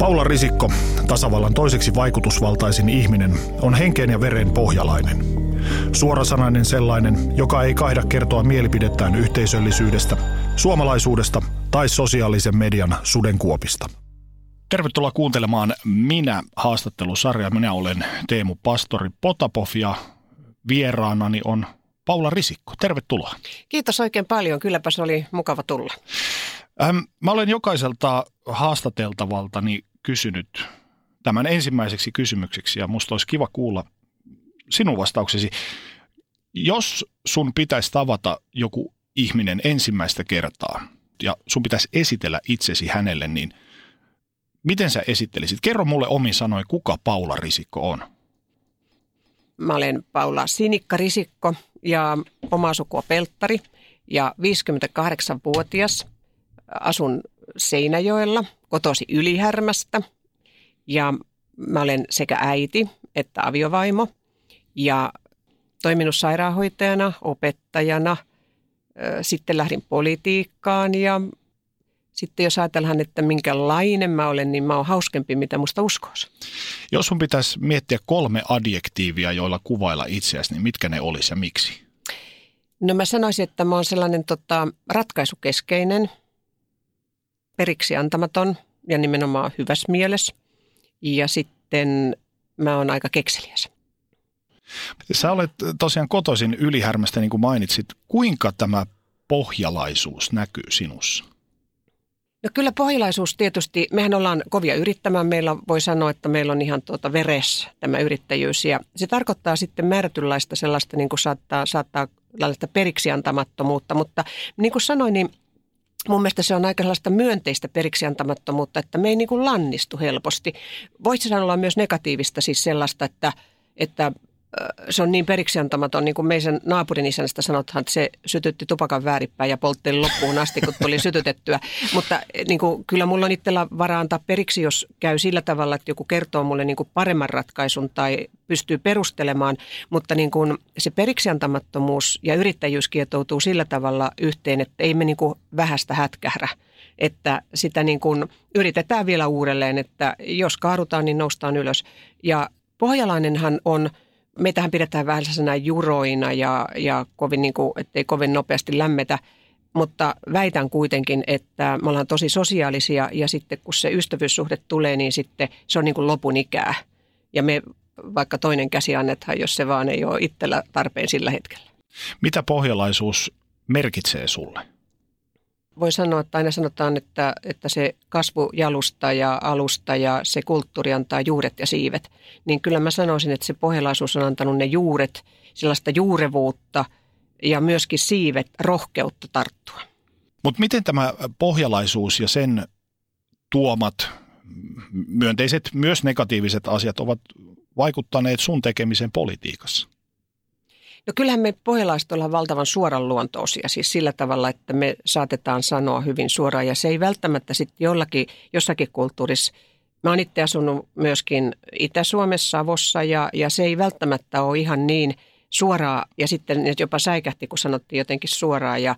Paula Risikko, tasavallan toiseksi vaikutusvaltaisin ihminen, on henkeen ja veren pohjalainen. Suorasanainen sellainen, joka ei kaihda kertoa mielipidettään yhteisöllisyydestä, suomalaisuudesta tai sosiaalisen median sudenkuopista. Tervetuloa kuuntelemaan Minä haastattelusarja. Minä olen Teemu Pastori Potapov ja vieraanani on Paula Risikko. Tervetuloa. Kiitos oikein paljon. Kylläpä se oli mukava tulla. Ähm, mä olen jokaiselta haastateltavaltani kysynyt tämän ensimmäiseksi kysymykseksi ja musta olisi kiva kuulla sinun vastauksesi. Jos sun pitäisi tavata joku ihminen ensimmäistä kertaa ja sun pitäisi esitellä itsesi hänelle, niin miten sä esittelisit? Kerro mulle omin sanoin, kuka Paula Risikko on? Mä olen Paula Sinikka Risikko ja oma sukua Pelttari ja 58-vuotias. Asun Seinäjoella, kotosi Ylihärmästä ja mä olen sekä äiti että aviovaimo ja toiminut sairaanhoitajana, opettajana. Sitten lähdin politiikkaan ja sitten jos ajatellaan, että minkälainen mä olen, niin mä oon hauskempi, mitä musta uskoisi. Jos sun pitäisi miettiä kolme adjektiivia, joilla kuvailla itseäsi, niin mitkä ne olisi ja miksi? No mä sanoisin, että mä oon sellainen tota, ratkaisukeskeinen, periksi antamaton ja nimenomaan hyvässä mielessä. Ja sitten mä oon aika kekseliäs. Sä olet tosiaan kotoisin ylihärmästä, niin kuin mainitsit. Kuinka tämä pohjalaisuus näkyy sinussa? No kyllä pohjalaisuus tietysti, mehän ollaan kovia yrittämään. Meillä voi sanoa, että meillä on ihan tuota veres tämä yrittäjyys. Ja se tarkoittaa sitten määrätynlaista sellaista, niin kuin saattaa, saattaa laillista periksiantamattomuutta. Mutta niin kuin sanoin, niin mun mielestä se on aika sellaista myönteistä periksiantamattomuutta, että me ei niin kuin lannistu helposti. Voisi sanoa myös negatiivista siis sellaista, että, että se on niin periksiantamaton, niin kuin meidän naapurin isännästä sanotaan, että se sytytti tupakan vääripäin ja poltteli loppuun asti, kun tuli sytytettyä. Mutta niin kuin, kyllä mulla on itsellä varaa antaa periksi, jos käy sillä tavalla, että joku kertoo mulle niin kuin paremman ratkaisun tai pystyy perustelemaan. Mutta niin kuin se periksiantamattomuus ja yrittäjyys kietoutuu sillä tavalla yhteen, että ei me niin kuin vähästä hätkährä että sitä niin kuin yritetään vielä uudelleen, että jos kaadutaan, niin noustaan ylös. Ja pohjalainenhan on – meitähän pidetään vähän sellaisena juroina ja, ja kovin niin kuin, ettei kovin nopeasti lämmetä, mutta väitän kuitenkin, että me ollaan tosi sosiaalisia ja sitten kun se ystävyyssuhde tulee, niin sitten se on niin kuin lopun ikää. Ja me vaikka toinen käsi annetaan, jos se vaan ei ole itsellä tarpeen sillä hetkellä. Mitä pohjalaisuus merkitsee sulle? Voi sanoa, että aina sanotaan, että, että se kasvujalusta ja alusta ja se kulttuuri antaa juuret ja siivet. Niin kyllä mä sanoisin, että se pohjalaisuus on antanut ne juuret, sellaista juurevuutta ja myöskin siivet, rohkeutta tarttua. Mutta miten tämä pohjalaisuus ja sen tuomat myönteiset, myös negatiiviset asiat ovat vaikuttaneet sun tekemisen politiikassa? No kyllähän me pohjalaiset ollaan valtavan suoran luontoisia, siis sillä tavalla, että me saatetaan sanoa hyvin suoraan. Ja se ei välttämättä sitten jollakin, jossakin kulttuurissa. Mä oon itse asunut myöskin Itä-Suomessa, Savossa ja, ja se ei välttämättä ole ihan niin suoraa. Ja sitten jopa säikähti, kun sanottiin jotenkin suoraan ja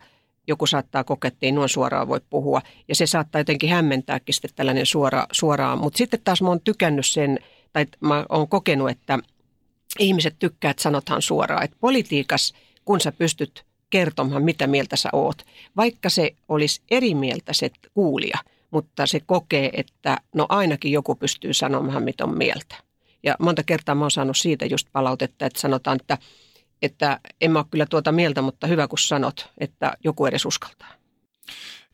joku saattaa kokea, että ei noin suoraan voi puhua. Ja se saattaa jotenkin hämmentääkin sitten tällainen suora, suoraan. Mutta sitten taas mä oon tykännyt sen, tai mä oon kokenut, että ihmiset tykkää, että sanotaan suoraan, että politiikas, kun sä pystyt kertomaan, mitä mieltä sä oot, vaikka se olisi eri mieltä se kuulija, mutta se kokee, että no ainakin joku pystyy sanomaan, mitä on mieltä. Ja monta kertaa mä oon saanut siitä just palautetta, että sanotaan, että, että en mä ole kyllä tuota mieltä, mutta hyvä kun sanot, että joku edes uskaltaa.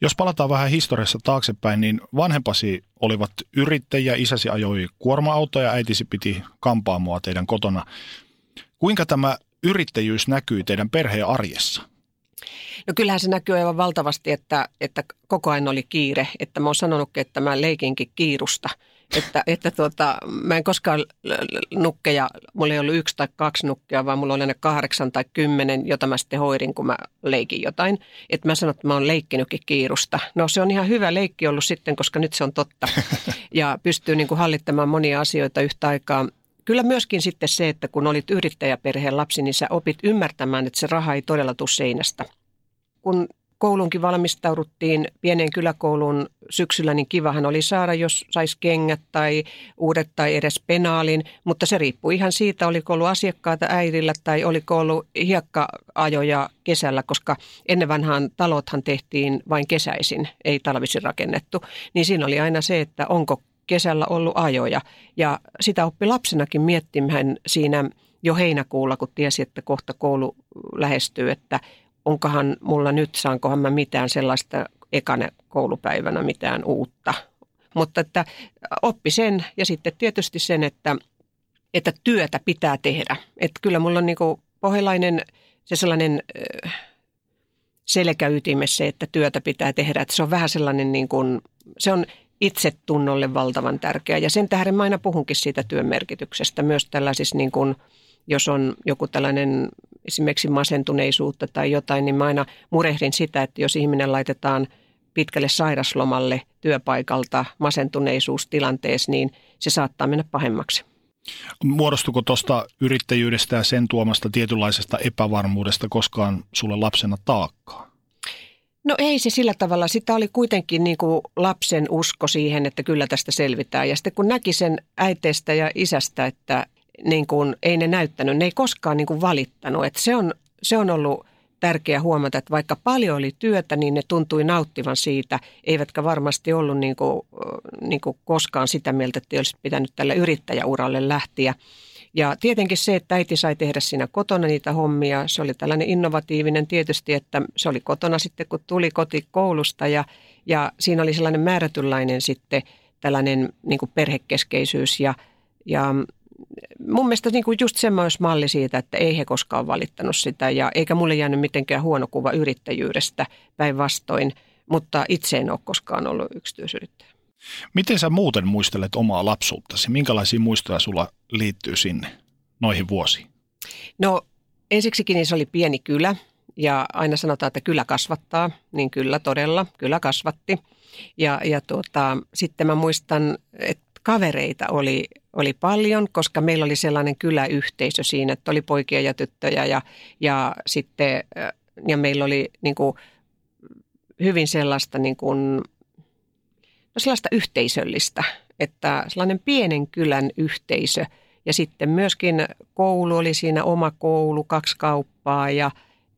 Jos palataan vähän historiassa taaksepäin, niin vanhempasi olivat yrittäjiä, isäsi ajoi kuorma-autoja, äitisi piti kampaamoa teidän kotona. Kuinka tämä yrittäjyys näkyy teidän perheen arjessa? No kyllähän se näkyy aivan valtavasti, että, että koko ajan oli kiire. Että mä oon sanonutkin, että mä leikinkin kiirusta – että, että tuota, mä en koskaan nukkeja, mulla ei ollut yksi tai kaksi nukkia, vaan mulla oli aina kahdeksan tai kymmenen, jota mä sitten hoidin, kun mä leikin jotain. Että mä sanon, että mä oon leikkinytkin kiirusta. No se on ihan hyvä leikki ollut sitten, koska nyt se on totta. Ja pystyy niin kuin hallittamaan monia asioita yhtä aikaa. Kyllä myöskin sitten se, että kun olit yrittäjäperheen lapsi, niin sä opit ymmärtämään, että se raha ei todella tule seinästä. Kun koulunkin valmistauduttiin pienen kyläkoulun syksyllä, niin kivahan oli saada, jos saisi kengät tai uudet tai edes penaalin, mutta se riippuu ihan siitä, oliko ollut asiakkaata äidillä tai oliko ollut hiekkaajoja kesällä, koska ennen vanhaan talothan tehtiin vain kesäisin, ei talvisin rakennettu, niin siinä oli aina se, että onko kesällä ollut ajoja. Ja sitä oppi lapsenakin miettimään siinä jo heinäkuulla, kun tiesi, että kohta koulu lähestyy, että onkohan mulla nyt, saankohan mä mitään sellaista ekana koulupäivänä mitään uutta. Mutta että oppi sen ja sitten tietysti sen, että, että työtä pitää tehdä. Että kyllä mulla on niin pohjalainen se sellainen selkäytimessä se, että työtä pitää tehdä. Että se on vähän sellainen niin kuin, se on itsetunnolle valtavan tärkeä. Ja sen tähden mä aina puhunkin siitä työn merkityksestä myös tällaisissa niin kuin, jos on joku tällainen esimerkiksi masentuneisuutta tai jotain, niin mä aina murehdin sitä, että jos ihminen laitetaan pitkälle sairaslomalle työpaikalta masentuneisuustilanteessa, niin se saattaa mennä pahemmaksi. Muodostuko tuosta yrittäjyydestä ja sen tuomasta tietynlaisesta epävarmuudesta koskaan sulle lapsena taakkaa? No ei se sillä tavalla. Sitä oli kuitenkin niin kuin lapsen usko siihen, että kyllä tästä selvitään. Ja sitten kun näki sen äiteestä ja isästä, että niin kuin, ei ne näyttänyt, ne ei koskaan niin kuin valittanut. Että se, on, se on ollut tärkeää huomata, että vaikka paljon oli työtä, niin ne tuntui nauttivan siitä, eivätkä varmasti ollut niin kuin, niin kuin koskaan sitä mieltä, että olisi pitänyt tällä yrittäjäuralle lähteä. Ja tietenkin se, että äiti sai tehdä siinä kotona niitä hommia, se oli tällainen innovatiivinen tietysti, että se oli kotona sitten, kun tuli koti koulusta ja, ja siinä oli sellainen määrätynlainen sitten tällainen niin kuin perhekeskeisyys ja, ja mun mielestä niin kuin just semmoinen malli siitä, että ei he koskaan valittanut sitä ja eikä mulle jäänyt mitenkään huono kuva yrittäjyydestä päinvastoin, mutta itse en ole koskaan ollut yksityisyrittäjä. Miten sä muuten muistelet omaa lapsuuttasi? Minkälaisia muistoja sulla liittyy sinne noihin vuosiin? No ensiksikin niin se oli pieni kylä ja aina sanotaan, että kylä kasvattaa, niin kyllä todella, kyllä kasvatti. Ja, ja tuota, sitten mä muistan, että kavereita oli, oli paljon, koska meillä oli sellainen kyläyhteisö siinä, että oli poikia ja tyttöjä ja, ja sitten ja meillä oli niin kuin, hyvin sellaista, niin kuin, no sellaista yhteisöllistä, että sellainen pienen kylän yhteisö. Ja sitten myöskin koulu oli siinä oma koulu, kaksi kauppaa ja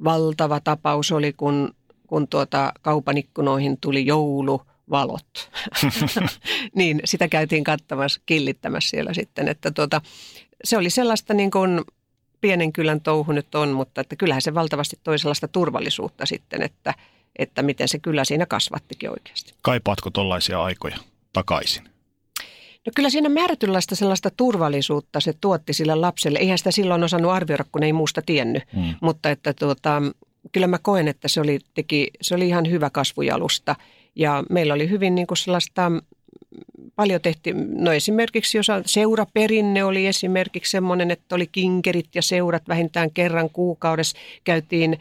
valtava tapaus oli, kun, kun tuota kaupan ikkunoihin tuli joulu – valot. niin sitä käytiin katsomassa, killittämässä siellä sitten, että tuota, se oli sellaista niin kuin pienen kylän touhu nyt on, mutta että kyllähän se valtavasti toi sellaista turvallisuutta sitten, että, että miten se kyllä siinä kasvattikin oikeasti. Kaipaatko tuollaisia aikoja takaisin? No kyllä siinä määrätynlaista sellaista turvallisuutta se tuotti sille lapselle. Eihän sitä silloin osannut arvioida, kun ei muusta tiennyt. Hmm. Mutta että tuota, kyllä mä koen, että se oli, teki, se oli ihan hyvä kasvujalusta. Ja meillä oli hyvin niin kuin sellaista, paljon tehtiin, no esimerkiksi jos seuraperinne oli esimerkiksi semmoinen, että oli kinkerit ja seurat vähintään kerran kuukaudessa käytiin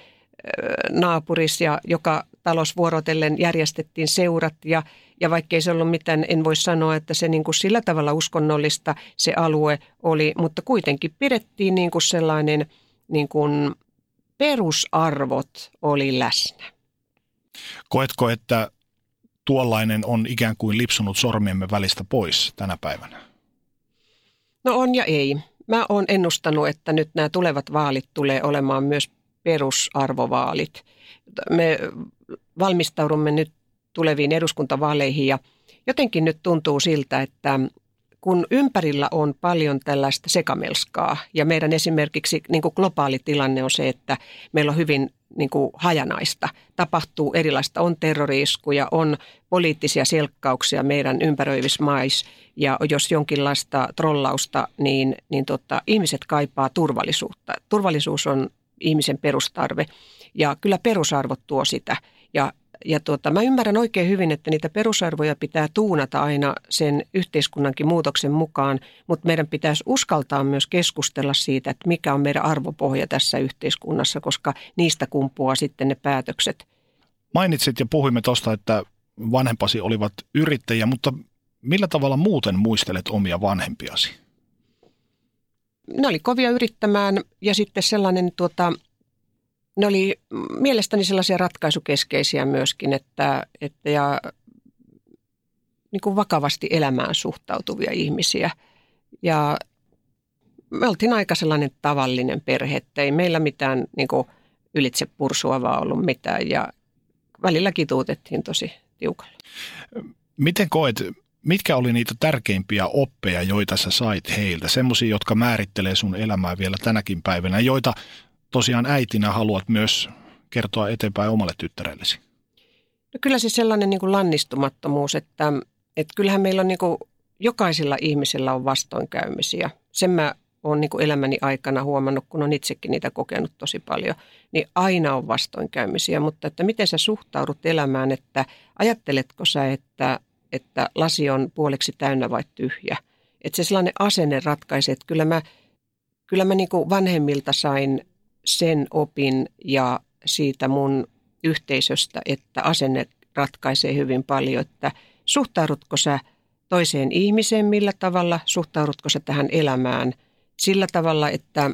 naapurissa ja joka talos vuorotellen järjestettiin seurat ja, ja vaikkei se ollut mitään, en voi sanoa, että se niin kuin sillä tavalla uskonnollista se alue oli, mutta kuitenkin pidettiin niin kuin sellainen niin kuin perusarvot oli läsnä. Koetko, että tuollainen on ikään kuin lipsunut sormiemme välistä pois tänä päivänä? No on ja ei. Mä oon ennustanut, että nyt nämä tulevat vaalit tulee olemaan myös perusarvovaalit. Me valmistaudumme nyt tuleviin eduskuntavaaleihin ja jotenkin nyt tuntuu siltä, että kun ympärillä on paljon tällaista sekamelskaa ja meidän esimerkiksi niin kuin globaali tilanne on se, että meillä on hyvin niin kuin hajanaista. Tapahtuu erilaista, on terroriiskuja, on poliittisia selkkauksia meidän ympäröivissä mais ja jos jonkinlaista trollausta, niin, niin tota, ihmiset kaipaa turvallisuutta. Turvallisuus on ihmisen perustarve ja kyllä perusarvot tuo sitä ja ja tuota, mä ymmärrän oikein hyvin, että niitä perusarvoja pitää tuunata aina sen yhteiskunnankin muutoksen mukaan, mutta meidän pitäisi uskaltaa myös keskustella siitä, että mikä on meidän arvopohja tässä yhteiskunnassa, koska niistä kumpuaa sitten ne päätökset. Mainitsit ja puhuimme tuosta, että vanhempasi olivat yrittäjiä, mutta millä tavalla muuten muistelet omia vanhempiasi? Ne oli kovia yrittämään ja sitten sellainen tuota, ne oli mielestäni sellaisia ratkaisukeskeisiä myöskin, että, että ja niin kuin vakavasti elämään suhtautuvia ihmisiä. Ja me oltiin aika sellainen tavallinen perhe, että ei meillä mitään niin kuin ylitse pursuavaa ollut mitään ja välillä kituutettiin tosi tiukalla. Miten koet, mitkä oli niitä tärkeimpiä oppeja, joita sä sait heiltä? Semmoisia, jotka määrittelee sun elämää vielä tänäkin päivänä, joita tosiaan äitinä haluat myös kertoa eteenpäin omalle tyttärellesi? No kyllä se sellainen niin kuin lannistumattomuus, että, että kyllähän meillä on niin kuin, jokaisella ihmisellä on vastoinkäymisiä. Sen mä olen niin kuin elämäni aikana huomannut, kun on itsekin niitä kokenut tosi paljon, niin aina on vastoinkäymisiä, mutta että miten sä suhtaudut elämään, että ajatteletko sä, että, että lasi on puoleksi täynnä vai tyhjä. Että se sellainen asenne ratkaisee, että kyllä mä, kyllä mä niin kuin vanhemmilta sain sen opin ja siitä mun yhteisöstä, että asenne ratkaisee hyvin paljon, että suhtaudutko sä toiseen ihmiseen millä tavalla, suhtaudutko sä tähän elämään sillä tavalla, että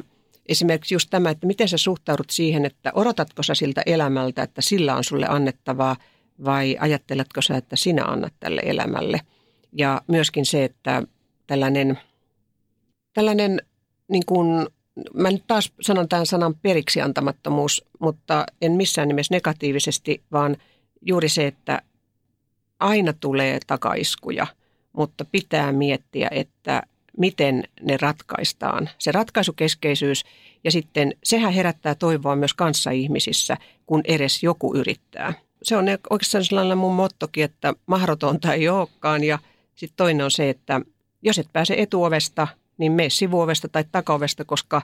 esimerkiksi just tämä, että miten sä suhtaudut siihen, että odotatko sä siltä elämältä, että sillä on sulle annettavaa vai ajatteletko sä, että sinä annat tälle elämälle. Ja myöskin se, että tällainen, tällainen niin kuin mä nyt taas sanon tämän sanan periksi antamattomuus, mutta en missään nimessä negatiivisesti, vaan juuri se, että aina tulee takaiskuja, mutta pitää miettiä, että miten ne ratkaistaan. Se ratkaisukeskeisyys ja sitten sehän herättää toivoa myös kanssaihmisissä, kun edes joku yrittää. Se on oikeastaan sellainen mun mottokin, että mahdotonta ei olekaan ja sitten toinen on se, että jos et pääse etuovesta, niin mene sivuovesta tai takaovesta, koska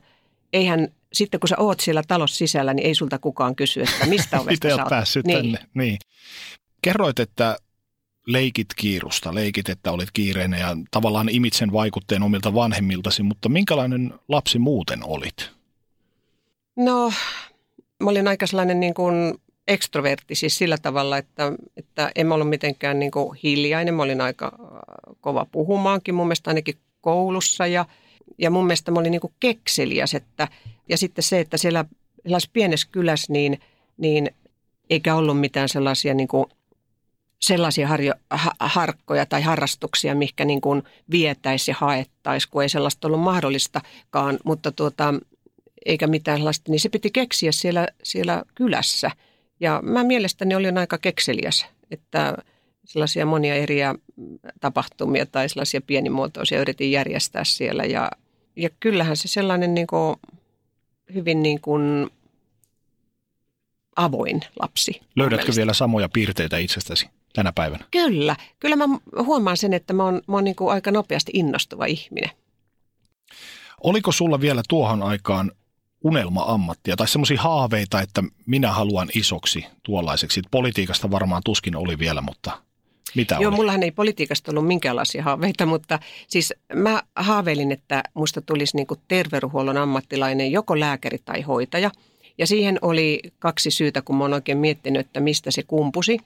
eihän sitten kun sä oot siellä talossa sisällä, niin ei sulta kukaan kysy, että mistä ovesta sä oot. päässyt niin. tänne. Niin. Kerroit, että leikit kiirusta, leikit, että olit kiireinen ja tavallaan imit sen vaikutteen omilta vanhemmiltasi, mutta minkälainen lapsi muuten olit? No, mä olin aika sellainen niin kuin ekstrovertti siis sillä tavalla, että, että en ollut mitenkään niin kuin hiljainen. Mä olin aika kova puhumaankin mun mielestä ainakin koulussa ja, ja mun mielestä mä olin niin kuin kekseliäs. Että, ja sitten se, että siellä pienessä kylässä niin, niin eikä ollut mitään sellaisia niin kuin sellaisia harjo, ha, harkkoja tai harrastuksia, mihinkä niin kuin vietäisi ja haettaisi, kun ei sellaista ollut mahdollistakaan, mutta tuota, eikä mitään sellaista, niin se piti keksiä siellä, siellä kylässä. Ja mä mielestäni olin aika kekseliäs, että sellaisia monia eri tapahtumia tai sellaisia pienimuotoisia yritin järjestää siellä. Ja, ja kyllähän se sellainen niin kuin, hyvin niin kuin avoin lapsi. Löydätkö vielä samoja piirteitä itsestäsi tänä päivänä? Kyllä. Kyllä mä huomaan sen, että mä oon, mä oon niin kuin aika nopeasti innostuva ihminen. Oliko sulla vielä tuohon aikaan unelma-ammattia tai semmoisia haaveita, että minä haluan isoksi tuollaiseksi? Politiikasta varmaan tuskin oli vielä, mutta mitä Joo, oli? mullahan ei politiikasta ollut minkäänlaisia haaveita, mutta siis mä haaveilin, että musta tulisi niin terveydenhuollon ammattilainen, joko lääkäri tai hoitaja. Ja siihen oli kaksi syytä, kun mä oon oikein miettinyt, että mistä se kumpusi.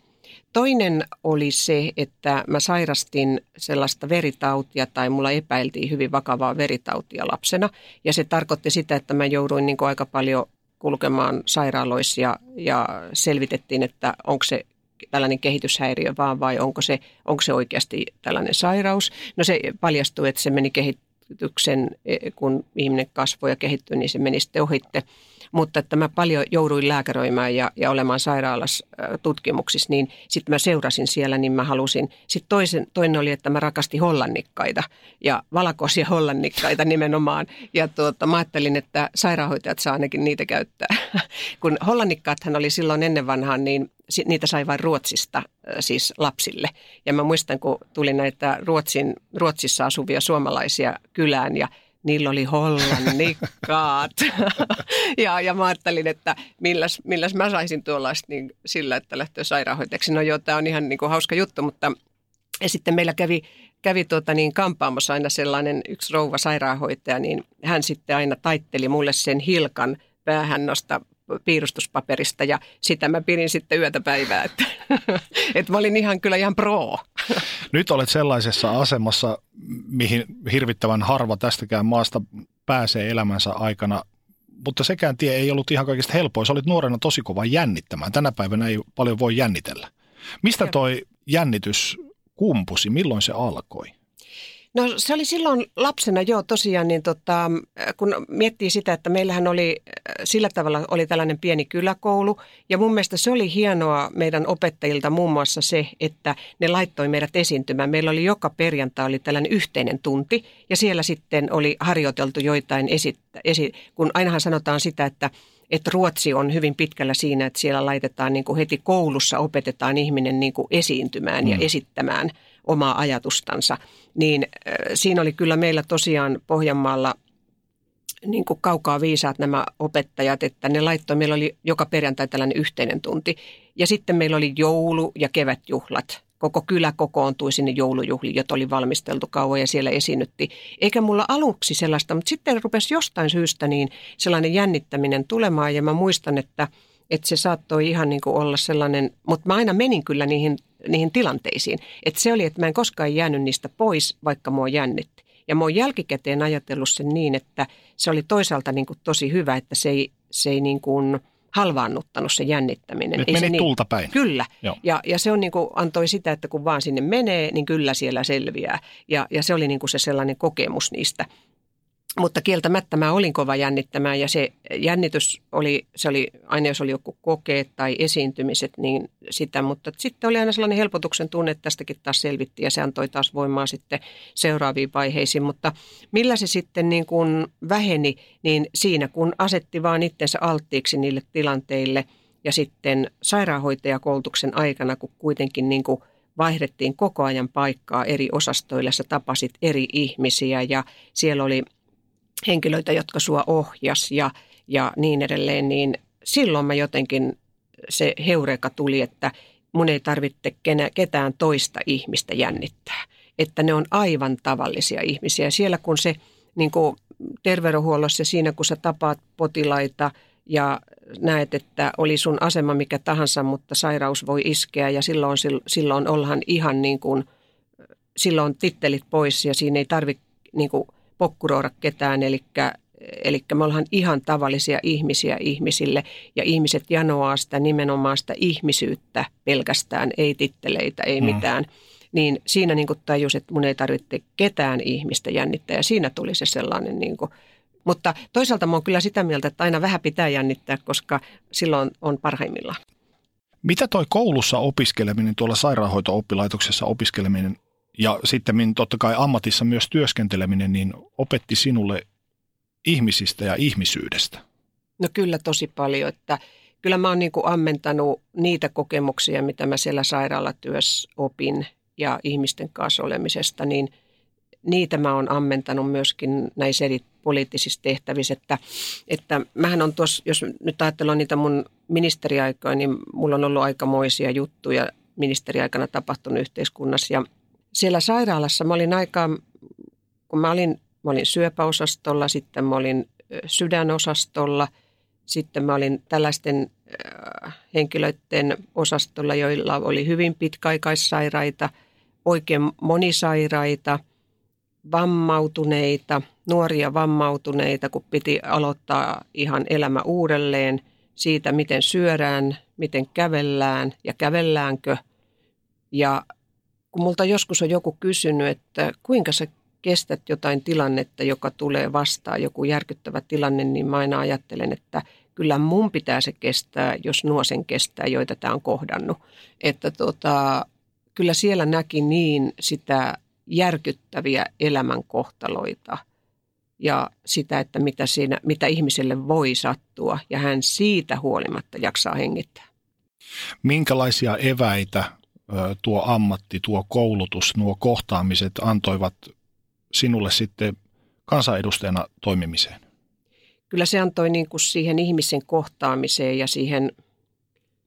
Toinen oli se, että mä sairastin sellaista veritautia tai mulla epäiltiin hyvin vakavaa veritautia lapsena. Ja se tarkoitti sitä, että mä jouduin niin aika paljon kulkemaan sairaaloissa ja, ja selvitettiin, että onko se tällainen kehityshäiriö vaan vai onko se, onko se oikeasti tällainen sairaus. No se paljastui, että se meni kehityksen, e, kun ihminen kasvoi ja kehittyi, niin se meni sitten ohitte. Mutta että mä paljon jouduin lääkäröimään ja, ja olemaan sairaalassa tutkimuksissa, niin sitten mä seurasin siellä, niin mä halusin. Sitten toisen, toinen oli, että mä rakastin hollannikkaita ja valkoisia hollannikkaita nimenomaan. Ja tuota, mä ajattelin, että sairaanhoitajat saa ainakin niitä käyttää. Kun hollannikkaathan oli silloin ennen vanhaan, niin niitä sai vain Ruotsista siis lapsille. Ja mä muistan, kun tuli näitä Ruotsin, Ruotsissa asuvia suomalaisia kylään ja niillä oli hollannikkaat. ja, ja mä ajattelin, että milläs, milläs mä saisin tuollaista niin sillä, että lähtee sairaanhoitajaksi. No joo, tämä on ihan niin kuin hauska juttu, mutta ja sitten meillä kävi, kävi tuota niin kampaamossa aina sellainen yksi rouva sairaanhoitaja, niin hän sitten aina taitteli mulle sen hilkan päähän nosta piirustuspaperista ja sitä mä pidin sitten yötä päivää, että, että mä olin ihan kyllä ihan pro. Nyt olet sellaisessa asemassa, mihin hirvittävän harva tästäkään maasta pääsee elämänsä aikana mutta sekään tie ei ollut ihan kaikista helpoin. Sä olit nuorena tosi kova jännittämään. Tänä päivänä ei paljon voi jännitellä. Mistä toi jännitys kumpusi? Milloin se alkoi? No se oli silloin lapsena joo tosiaan, niin tota, kun miettii sitä, että meillähän oli sillä tavalla oli tällainen pieni kyläkoulu ja mun mielestä se oli hienoa meidän opettajilta muun muassa se, että ne laittoi meidät esiintymään. Meillä oli joka perjantai oli tällainen yhteinen tunti ja siellä sitten oli harjoiteltu joitain esittä, esi, kun ainahan sanotaan sitä, että että Ruotsi on hyvin pitkällä siinä, että siellä laitetaan niin kuin heti koulussa opetetaan ihminen niin kuin esiintymään mm. ja esittämään omaa ajatustansa. Niin siinä oli kyllä meillä tosiaan Pohjanmaalla niin kuin kaukaa viisaat nämä opettajat, että ne laittoi, meillä oli joka perjantai tällainen yhteinen tunti. Ja sitten meillä oli joulu- ja kevätjuhlat koko kylä kokoontui sinne joulujuhliin, jota oli valmisteltu kauan ja siellä esiinnytti. Eikä mulla aluksi sellaista, mutta sitten rupesi jostain syystä niin sellainen jännittäminen tulemaan ja mä muistan, että, että se saattoi ihan niin kuin olla sellainen, mutta mä aina menin kyllä niihin, niihin tilanteisiin. Että se oli, että mä en koskaan jäänyt niistä pois, vaikka mua jännitti. Ja mä oon jälkikäteen ajatellut sen niin, että se oli toisaalta niin kuin tosi hyvä, että se ei, se ei niin kuin – halvaannuttanut se jännittäminen. Nyt meni niin, tulta päin. Kyllä. Ja, ja se on niin kuin, antoi sitä, että kun vaan sinne menee, niin kyllä siellä selviää. Ja, ja se oli niin kuin se sellainen kokemus niistä – mutta kieltämättä mä olin kova jännittämään ja se jännitys oli, se oli aina jos oli joku kokeet tai esiintymiset, niin sitä, mutta sitten oli aina sellainen helpotuksen tunne, että tästäkin taas selvitti ja se antoi taas voimaa sitten seuraaviin vaiheisiin, mutta millä se sitten niin kuin väheni, niin siinä kun asetti vaan itsensä alttiiksi niille tilanteille ja sitten sairaanhoitajakoulutuksen aikana, kun kuitenkin niin kuin vaihdettiin koko ajan paikkaa eri osastoille, sä tapasit eri ihmisiä ja siellä oli – henkilöitä, jotka sua ohjas ja, ja niin edelleen, niin silloin mä jotenkin se heureka tuli, että mun ei tarvitse ketään toista ihmistä jännittää. Että ne on aivan tavallisia ihmisiä. Siellä kun se niin kuin terveydenhuollossa siinä, kun sä tapaat potilaita ja näet, että oli sun asema mikä tahansa, mutta sairaus voi iskeä ja silloin, silloin ollaan ihan niin kuin, silloin tittelit pois ja siinä ei tarvitse niin kuin pokkuroida ketään, eli Eli me ollaan ihan tavallisia ihmisiä ihmisille ja ihmiset janoaa sitä nimenomaan sitä ihmisyyttä pelkästään, ei titteleitä, ei mm. mitään. Niin siinä niin tajus, että mun ei tarvitse ketään ihmistä jännittää ja siinä tuli se sellainen niin kuin, mutta toisaalta mä oon kyllä sitä mieltä, että aina vähän pitää jännittää, koska silloin on parhaimmillaan. Mitä toi koulussa opiskeleminen, tuolla sairaanhoito-oppilaitoksessa opiskeleminen ja sitten totta kai ammatissa myös työskenteleminen, niin opetti sinulle ihmisistä ja ihmisyydestä? No kyllä tosi paljon, että kyllä mä oon niin kuin ammentanut niitä kokemuksia, mitä mä siellä sairaalatyössä opin ja ihmisten kanssa olemisesta, niin niitä mä oon ammentanut myöskin näissä eri poliittisissa tehtävissä, että, että mähän on tuossa, jos nyt ajatellaan niitä mun ministeriaikoja, niin mulla on ollut aikamoisia juttuja ministeriaikana tapahtunut yhteiskunnassa ja siellä sairaalassa mä olin aika, kun mä olin, mä olin syöpäosastolla, sitten mä olin sydänosastolla, sitten mä olin tällaisten henkilöiden osastolla, joilla oli hyvin pitkäaikaissairaita, oikein monisairaita, vammautuneita, nuoria vammautuneita, kun piti aloittaa ihan elämä uudelleen siitä, miten syödään, miten kävellään ja kävelläänkö. Ja kun multa joskus on joku kysynyt, että kuinka sä kestät jotain tilannetta, joka tulee vastaan, joku järkyttävä tilanne, niin mä aina ajattelen, että kyllä mun pitää se kestää, jos nuo sen kestää, joita tämä on kohdannut. Että tota, kyllä siellä näki niin sitä järkyttäviä elämänkohtaloita ja sitä, että mitä, siinä, mitä ihmiselle voi sattua, ja hän siitä huolimatta jaksaa hengittää. Minkälaisia eväitä tuo ammatti, tuo koulutus, nuo kohtaamiset antoivat sinulle sitten kansanedustajana toimimiseen? Kyllä se antoi niin kuin siihen ihmisen kohtaamiseen ja siihen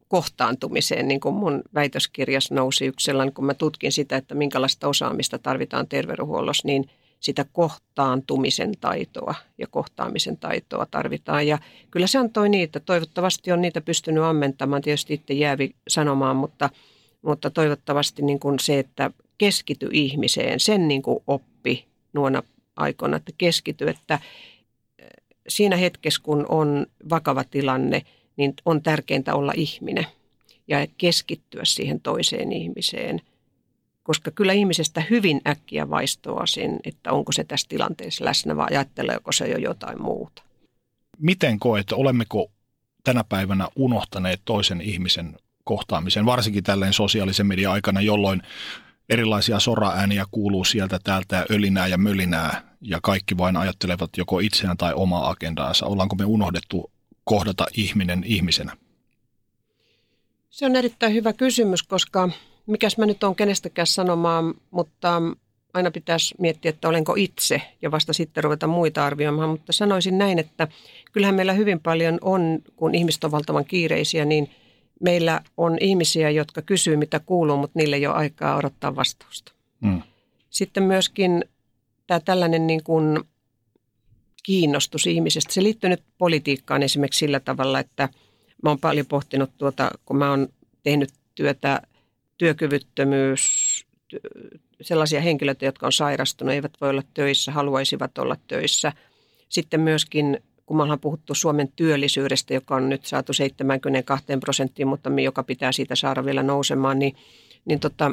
kohtaantumiseen, niin kuin mun väitöskirjas nousi yksi sellainen, kun mä tutkin sitä, että minkälaista osaamista tarvitaan terveydenhuollossa, niin sitä kohtaantumisen taitoa ja kohtaamisen taitoa tarvitaan. Ja kyllä se antoi niitä. Toivottavasti on niitä pystynyt ammentamaan, tietysti itse jäävi sanomaan, mutta – mutta toivottavasti niin kuin se, että keskity ihmiseen, sen niin kuin oppi nuona aikoina, että keskity, että siinä hetkessä, kun on vakava tilanne, niin on tärkeintä olla ihminen ja keskittyä siihen toiseen ihmiseen. Koska kyllä ihmisestä hyvin äkkiä vaistoaa sen, että onko se tässä tilanteessa läsnä vai ajatteleeko se jo jotain muuta. Miten koet, olemmeko tänä päivänä unohtaneet toisen ihmisen kohtaamisen, varsinkin tälleen sosiaalisen median aikana, jolloin erilaisia soraääniä kuuluu sieltä täältä ölinää ja mölinää ja kaikki vain ajattelevat joko itseään tai omaa agendaansa. Ollaanko me unohdettu kohdata ihminen ihmisenä? Se on erittäin hyvä kysymys, koska mikäs mä nyt on kenestäkään sanomaan, mutta aina pitäisi miettiä, että olenko itse ja vasta sitten ruveta muita arvioimaan. Mutta sanoisin näin, että kyllähän meillä hyvin paljon on, kun ihmiset on valtavan kiireisiä, niin meillä on ihmisiä, jotka kysyy mitä kuuluu, mutta niille ei ole aikaa odottaa vastausta. Mm. Sitten myöskin tämä tällainen niin kuin kiinnostus ihmisestä, se liittyy nyt politiikkaan esimerkiksi sillä tavalla, että mä oon paljon pohtinut tuota, kun mä oon tehnyt työtä työkyvyttömyys, sellaisia henkilöitä, jotka on sairastunut, eivät voi olla töissä, haluaisivat olla töissä. Sitten myöskin, kun me ollaan puhuttu Suomen työllisyydestä, joka on nyt saatu 72 prosenttiin, mutta joka pitää siitä saada vielä nousemaan, niin, niin tota,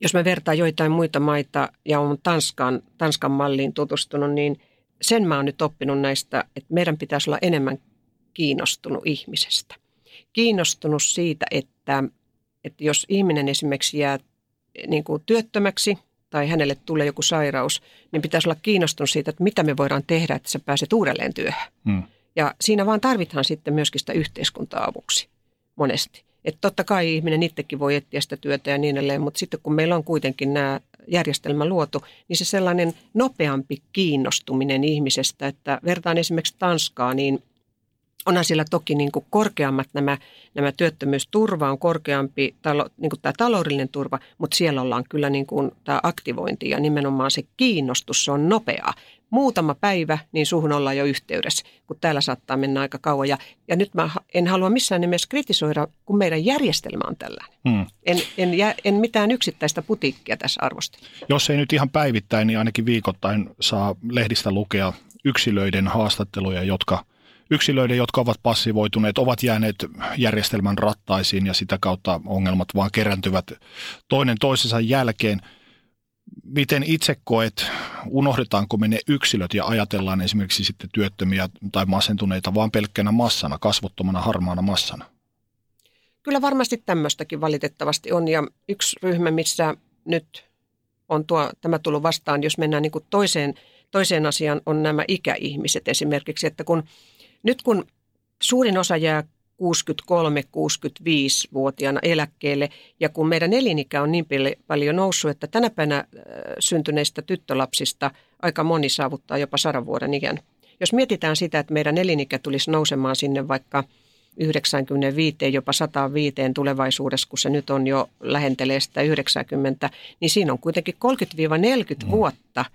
jos mä vertaan joitain muita maita ja on Tanskan, Tanskan malliin tutustunut, niin sen mä oon nyt oppinut näistä, että meidän pitäisi olla enemmän kiinnostunut ihmisestä. Kiinnostunut siitä, että, että jos ihminen esimerkiksi jää niin kuin työttömäksi tai hänelle tulee joku sairaus, niin pitäisi olla kiinnostunut siitä, että mitä me voidaan tehdä, että sä pääset uudelleen työhön. Hmm. Ja siinä vaan tarvitaan sitten myöskin sitä yhteiskuntaa avuksi monesti. Että totta kai ihminen itsekin voi etsiä sitä työtä ja niin edelleen, mutta sitten kun meillä on kuitenkin nämä järjestelmä luotu, niin se sellainen nopeampi kiinnostuminen ihmisestä, että vertaan esimerkiksi Tanskaa, niin onhan siellä toki niin kuin korkeammat nämä, nämä työttömyysturva, on korkeampi talo, niin kuin tämä taloudellinen turva, mutta siellä ollaan kyllä niin kuin tämä aktivointi ja nimenomaan se kiinnostus, se on nopeaa. Muutama päivä, niin suhun ollaan jo yhteydessä, kun täällä saattaa mennä aika kauan. Ja, ja nyt mä en halua missään nimessä kritisoida, kun meidän järjestelmä on tällainen. Hmm. En, en, en mitään yksittäistä putiikkia tässä arvostella. Jos ei nyt ihan päivittäin, niin ainakin viikoittain saa lehdistä lukea yksilöiden haastatteluja, jotka – yksilöiden, jotka ovat passivoituneet, ovat jääneet järjestelmän rattaisiin ja sitä kautta ongelmat vaan kerääntyvät toinen toisensa jälkeen. Miten itse koet, unohdetaanko me ne yksilöt ja ajatellaan esimerkiksi sitten työttömiä tai masentuneita vaan pelkkänä massana, kasvottomana harmaana massana? Kyllä varmasti tämmöistäkin valitettavasti on ja yksi ryhmä, missä nyt on tuo, tämä tullut vastaan, jos mennään niin toiseen, toiseen asiaan, on nämä ikäihmiset esimerkiksi, että kun nyt kun suurin osa jää 63-65-vuotiaana eläkkeelle ja kun meidän elinikä on niin paljon noussut, että tänä päivänä äh, syntyneistä tyttölapsista aika moni saavuttaa jopa sadan vuoden iän. Jos mietitään sitä, että meidän elinikä tulisi nousemaan sinne vaikka 95, jopa 105 tulevaisuudessa, kun se nyt on jo lähentelee sitä 90, niin siinä on kuitenkin 30-40 mm. vuotta –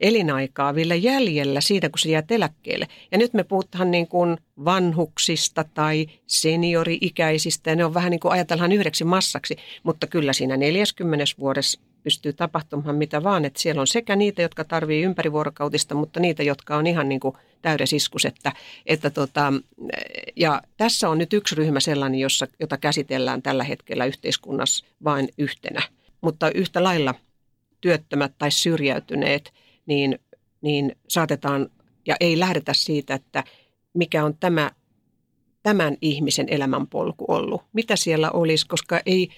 elinaikaa vielä jäljellä siitä, kun se jää eläkkeelle. Ja nyt me puhutaan niin kuin vanhuksista tai seniori-ikäisistä ja ne on vähän niin kuin ajatellaan yhdeksi massaksi, mutta kyllä siinä 40 vuodessa pystyy tapahtumaan mitä vaan, että siellä on sekä niitä, jotka tarvii ympärivuorokautista, mutta niitä, jotka on ihan niin kuin täydesiskus, että, että tota, ja tässä on nyt yksi ryhmä sellainen, jossa, jota käsitellään tällä hetkellä yhteiskunnassa vain yhtenä, mutta yhtä lailla työttömät tai syrjäytyneet – niin, niin saatetaan, ja ei lähdetä siitä, että mikä on tämä, tämän ihmisen elämänpolku ollut. Mitä siellä olisi, koska ei,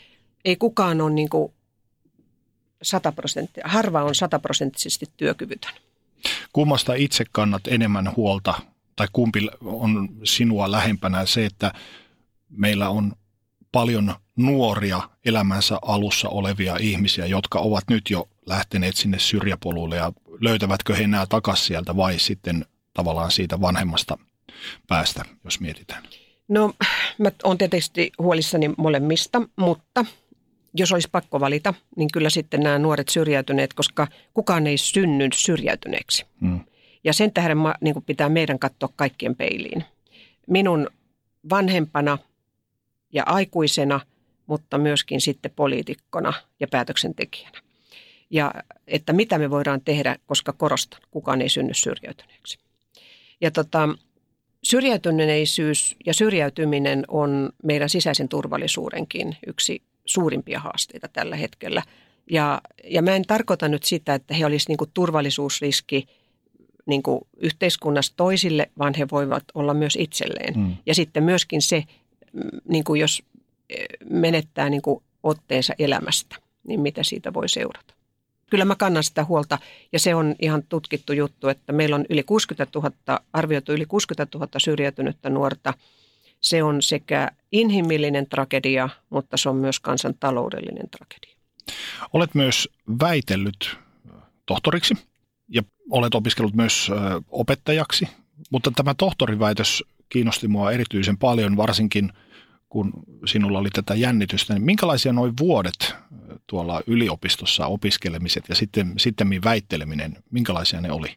ei kukaan ole niin kuin 100 prosenttia, harva on sataprosenttisesti työkyvytön. Kummasta itse kannat enemmän huolta, tai kumpi on sinua lähempänä se, että meillä on paljon nuoria elämänsä alussa olevia ihmisiä, jotka ovat nyt jo lähteneet sinne syrjäpolulle ja löytävätkö he enää takaisin sieltä vai sitten tavallaan siitä vanhemmasta päästä, jos mietitään? No mä oon tietysti huolissani molemmista, mutta jos olisi pakko valita, niin kyllä sitten nämä nuoret syrjäytyneet, koska kukaan ei synny syrjäytyneeksi. Hmm. Ja sen tähden mä, niin pitää meidän katsoa kaikkien peiliin. Minun vanhempana ja aikuisena, mutta myöskin sitten poliitikkona ja päätöksentekijänä ja että mitä me voidaan tehdä, koska korostan, kukaan ei synny syrjäytyneeksi. Ja tota, syrjäytyneisyys ja syrjäytyminen on meidän sisäisen turvallisuudenkin yksi suurimpia haasteita tällä hetkellä. Ja, ja mä en tarkoita nyt sitä, että he olisivat niin turvallisuusriski niin yhteiskunnassa toisille, vaan he voivat olla myös itselleen. Mm. Ja sitten myöskin se, niin kuin jos eh, menettää niin kuin otteensa elämästä, niin mitä siitä voi seurata. Kyllä mä kannan sitä huolta ja se on ihan tutkittu juttu, että meillä on yli 60 000, arvioitu yli 60 000 syrjäytynyttä nuorta. Se on sekä inhimillinen tragedia, mutta se on myös kansantaloudellinen tragedia. Olet myös väitellyt tohtoriksi ja olet opiskellut myös opettajaksi, mutta tämä tohtoriväitös kiinnosti mua erityisen paljon, varsinkin kun sinulla oli tätä jännitystä, niin minkälaisia noin vuodet tuolla yliopistossa opiskelemiset ja sitten, sitten väitteleminen, minkälaisia ne oli?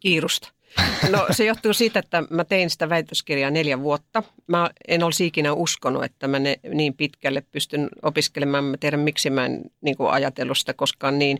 Kiirusta. No se johtuu siitä, että mä tein sitä väitöskirjaa neljä vuotta. Mä en olisi ikinä uskonut, että mä ne, niin pitkälle pystyn opiskelemaan. Mä tiedän, miksi mä en niin kuin ajatellut sitä koskaan niin.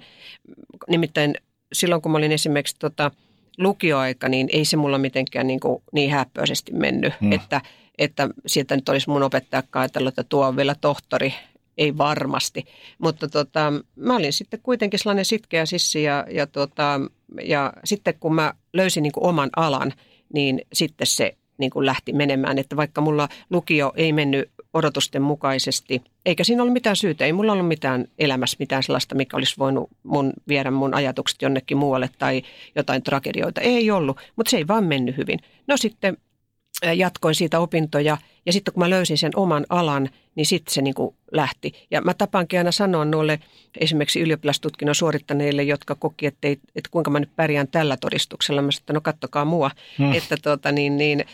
Nimittäin silloin, kun mä olin esimerkiksi tota, lukioaika, niin ei se mulla mitenkään niin, kuin, niin häppöisesti mennyt, hmm. että, että sieltä nyt olisi mun opettaja ajatellut, että tuo on vielä tohtori, ei varmasti. Mutta tota, mä olin sitten kuitenkin sellainen sitkeä sissi ja, ja, tota, ja sitten kun mä löysin niin kuin oman alan, niin sitten se niin kuin lähti menemään. Että vaikka mulla lukio ei mennyt odotusten mukaisesti, eikä siinä ollut mitään syytä, ei mulla ollut mitään elämässä mitään sellaista, mikä olisi voinut mun, viedä mun ajatukset jonnekin muualle tai jotain tragedioita. Ei ollut, mutta se ei vaan mennyt hyvin. No sitten jatkoin siitä opintoja ja sitten kun mä löysin sen oman alan, niin sitten se niin lähti. Ja mä tapaankin aina sanoa noille esimerkiksi ylioppilastutkinnon suorittaneille, jotka koki, että, ei, että kuinka mä nyt pärjään tällä todistuksella. Mä sanoin, että no kattokaa mua, hmm. että, tuota, niin, niin,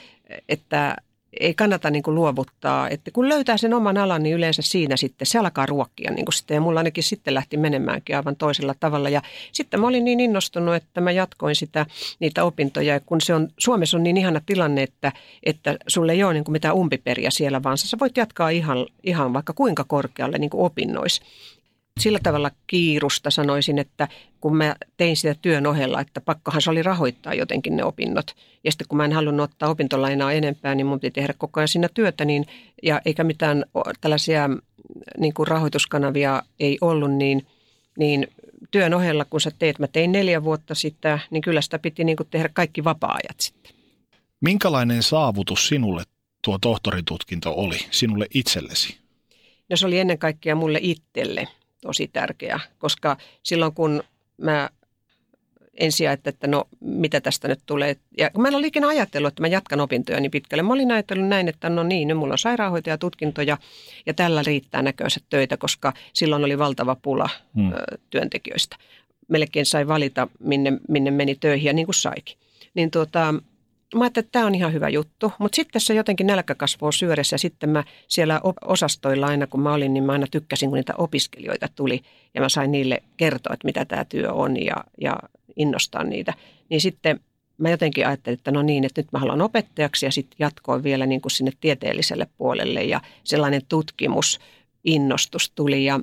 että ei kannata niin kuin luovuttaa. Että kun löytää sen oman alan, niin yleensä siinä sitten se alkaa ruokkia niin kuin sitten. Ja mulla ainakin sitten lähti menemäänkin aivan toisella tavalla. Ja sitten mä olin niin innostunut, että mä jatkoin sitä, niitä opintoja. Ja kun se on, Suomessa on niin ihana tilanne, että, että sulle ei ole niin kuin mitään umpiperiä siellä, vaan sä voit jatkaa ihan, ihan vaikka kuinka korkealle niin kuin opinnoissa sillä tavalla kiirusta sanoisin, että kun mä tein sitä työn ohella, että pakkohan se oli rahoittaa jotenkin ne opinnot. Ja sitten kun mä en halunnut ottaa opintolainaa enempää, niin mun piti tehdä koko ajan siinä työtä, niin, ja eikä mitään tällaisia niin kuin rahoituskanavia ei ollut, niin, niin työn ohella, kun sä teet, mä tein neljä vuotta sitä, niin kyllä sitä piti niin kuin tehdä kaikki vapaa-ajat sitten. Minkälainen saavutus sinulle tuo tohtoritutkinto oli, sinulle itsellesi? No se oli ennen kaikkea mulle itselle – tosi tärkeä, koska silloin kun mä ensin ajattelin, että no mitä tästä nyt tulee. Ja mä en ole ikinä ajatellut, että mä jatkan opintoja niin pitkälle. Mä olin ajatellut näin, että no niin, nyt mulla on sairaanhoitajatutkintoja ja tällä riittää näkönsä töitä, koska silloin oli valtava pula hmm. työntekijöistä. Melkein sai valita, minne, minne meni töihin ja niin kuin saikin. Niin tuota, mä ajattelin, että tämä on ihan hyvä juttu, mutta sitten se jotenkin nälkä kasvoi syödessä ja sitten mä siellä osastoilla aina kun mä olin, niin mä aina tykkäsin, kun niitä opiskelijoita tuli ja mä sain niille kertoa, että mitä tämä työ on ja, ja innostaa niitä. Niin sitten mä jotenkin ajattelin, että no niin, että nyt mä haluan opettajaksi ja sitten jatkoin vielä niin kuin sinne tieteelliselle puolelle ja sellainen tutkimus, innostus tuli ja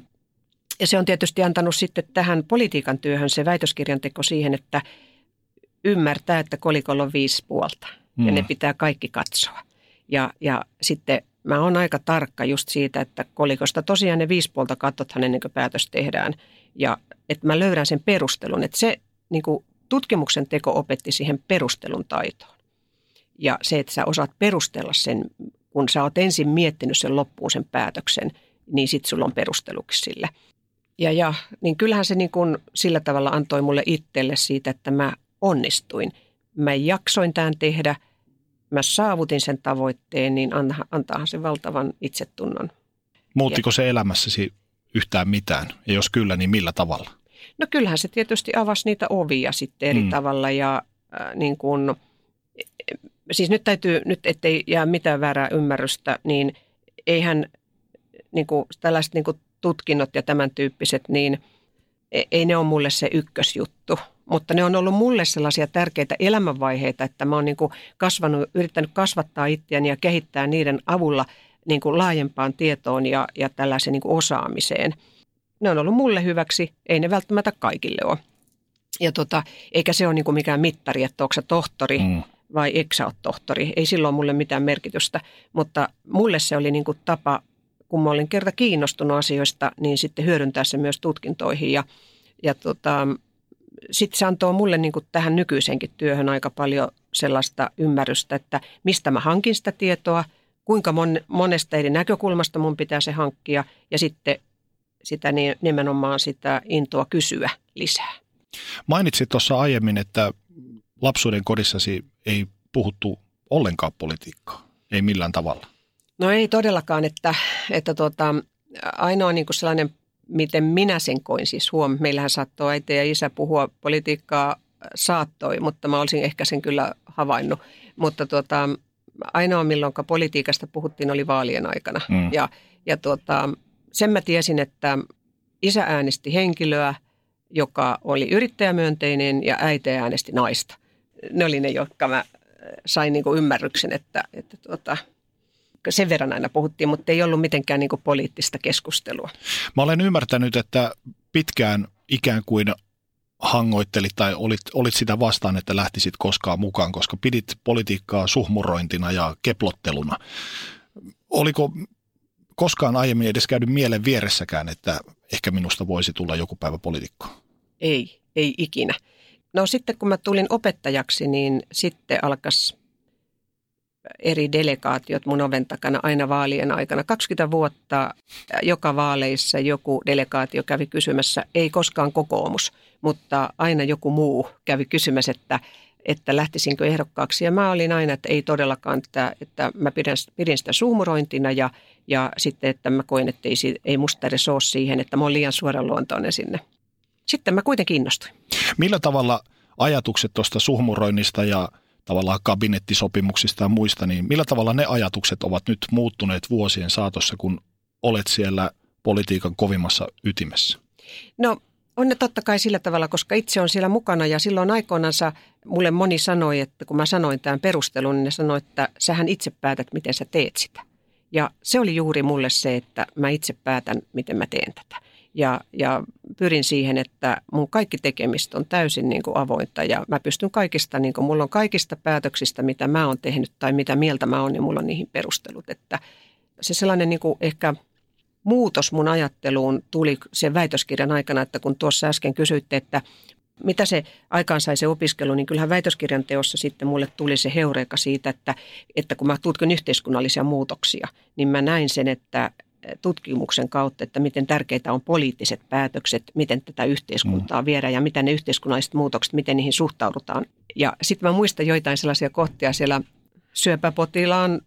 ja se on tietysti antanut sitten tähän politiikan työhön se väitöskirjan teko siihen, että ymmärtää, että kolikolla on viisi puolta mm. ja ne mm. pitää kaikki katsoa. Ja, ja sitten mä oon aika tarkka just siitä, että kolikosta tosiaan ne viisi puolta katsothan ennen kuin päätös tehdään. Ja että mä löydän sen perustelun, että se niin kuin tutkimuksen teko opetti siihen perustelun taitoon. Ja se, että sä osaat perustella sen, kun sä oot ensin miettinyt sen loppuun sen päätöksen, niin sit sulla on perusteluksi sille. Ja, ja niin kyllähän se niin kuin sillä tavalla antoi mulle itselle siitä, että mä onnistuin. Mä jaksoin tämän tehdä, mä saavutin sen tavoitteen, niin antaahan se valtavan itsetunnon. Muuttiko se elämässäsi yhtään mitään? Ja jos kyllä, niin millä tavalla? No kyllähän se tietysti avasi niitä ovia sitten eri mm. tavalla ja äh, niin kuin, siis nyt täytyy, nyt ettei jää mitään väärää ymmärrystä, niin eihän niin kuin, tällaiset niin kuin tutkinnot ja tämän tyyppiset, niin e-, ei ne ole mulle se ykkösjuttu mutta ne on ollut mulle sellaisia tärkeitä elämänvaiheita, että mä oon niin kuin kasvanut, yrittänyt kasvattaa itseäni ja kehittää niiden avulla niin kuin laajempaan tietoon ja, ja tällaiseen niin kuin osaamiseen. Ne on ollut mulle hyväksi, ei ne välttämättä kaikille ole. Ja tota, eikä se ole niin kuin mikään mittari, että onko se tohtori, mm. vai eikö sä tohtori. Ei silloin mulle mitään merkitystä, mutta mulle se oli niin kuin tapa, kun mä olin kerta kiinnostunut asioista, niin sitten hyödyntää se myös tutkintoihin ja, ja tota, sitten se antoi mulle niin kuin tähän nykyisenkin työhön aika paljon sellaista ymmärrystä, että mistä mä hankin sitä tietoa, kuinka mon, monesta eri näkökulmasta mun pitää se hankkia ja sitten sitä nimenomaan sitä intoa kysyä lisää. Mainitsit tuossa aiemmin, että lapsuuden kodissasi ei puhuttu ollenkaan politiikkaa, ei millään tavalla. No ei todellakaan, että, että tuota, ainoa niin kuin sellainen, miten minä sen koin siis huom, meillähän saattoi äiti ja isä puhua politiikkaa saattoi, mutta mä olisin ehkä sen kyllä havainnut. Mutta tuota, ainoa milloin politiikasta puhuttiin oli vaalien aikana. Mm. Ja, ja tuota, sen mä tiesin, että isä äänesti henkilöä, joka oli yrittäjämyönteinen ja äiti äänesti naista. Ne oli ne, jotka mä sain niin ymmärryksen, että, että tuota, sen verran aina puhuttiin, mutta ei ollut mitenkään niin poliittista keskustelua. Mä olen ymmärtänyt, että pitkään ikään kuin hangoittelit tai olit, olit sitä vastaan, että lähtisit koskaan mukaan, koska pidit politiikkaa suhmurointina ja keplotteluna. Oliko koskaan aiemmin edes käynyt mielen vieressäkään, että ehkä minusta voisi tulla joku päivä poliitikko? Ei, ei ikinä. No sitten kun mä tulin opettajaksi, niin sitten alkas eri delegaatiot mun oven takana aina vaalien aikana. 20 vuotta joka vaaleissa joku delegaatio kävi kysymässä, ei koskaan kokoomus, mutta aina joku muu kävi kysymässä, että, että lähtisinkö ehdokkaaksi. Ja mä olin aina, että ei todellakaan, että, että mä pidän, pidin sitä suumurointina ja, ja sitten, että mä koin, että ei, ei musta edes ole siihen, että mä oon liian suoraluontoinen sinne. Sitten mä kuitenkin innostuin. Millä tavalla ajatukset tuosta suhmuroinnista ja tavallaan kabinettisopimuksista ja muista, niin millä tavalla ne ajatukset ovat nyt muuttuneet vuosien saatossa, kun olet siellä politiikan kovimmassa ytimessä? No on ne totta kai sillä tavalla, koska itse on siellä mukana ja silloin aikoinansa mulle moni sanoi, että kun mä sanoin tämän perustelun, niin ne sanoi, että sähän itse päätät, miten sä teet sitä. Ja se oli juuri mulle se, että mä itse päätän, miten mä teen tätä ja, ja pyrin siihen, että mun kaikki tekemistä on täysin niin kuin avointa ja mä pystyn kaikista, niin kuin mulla on kaikista päätöksistä, mitä mä oon tehnyt tai mitä mieltä mä oon, niin mulla on niihin perustelut. Että se sellainen niin kuin ehkä muutos mun ajatteluun tuli sen väitöskirjan aikana, että kun tuossa äsken kysyitte, että mitä se aikaan sai se opiskelu, niin kyllähän väitöskirjan teossa sitten mulle tuli se heureika siitä, että, että kun mä tutkin yhteiskunnallisia muutoksia, niin mä näin sen, että tutkimuksen kautta, että miten tärkeitä on poliittiset päätökset, miten tätä yhteiskuntaa mm. viedään ja mitä ne yhteiskunnalliset muutokset, miten niihin suhtaudutaan. Ja sitten mä muistan joitain sellaisia kohtia siellä syöpäpotilaan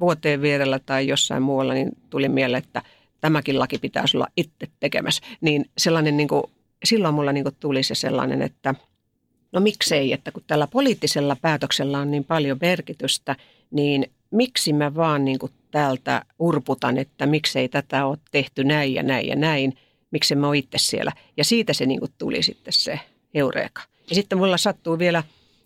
vuoteen vierellä tai jossain muualla, niin tuli mieleen, että tämäkin laki pitäisi olla itse tekemässä. Niin sellainen, niin kuin, silloin mulla niin kuin tuli se sellainen, että no miksei, että kun tällä poliittisella päätöksellä on niin paljon merkitystä, niin miksi mä vaan niin kuin täältä urputan, että miksei tätä ole tehty näin ja näin ja näin, miksi mä oon itse siellä. Ja siitä se niin kuin tuli sitten se heureeka. Ja sitten mulla sattuu vielä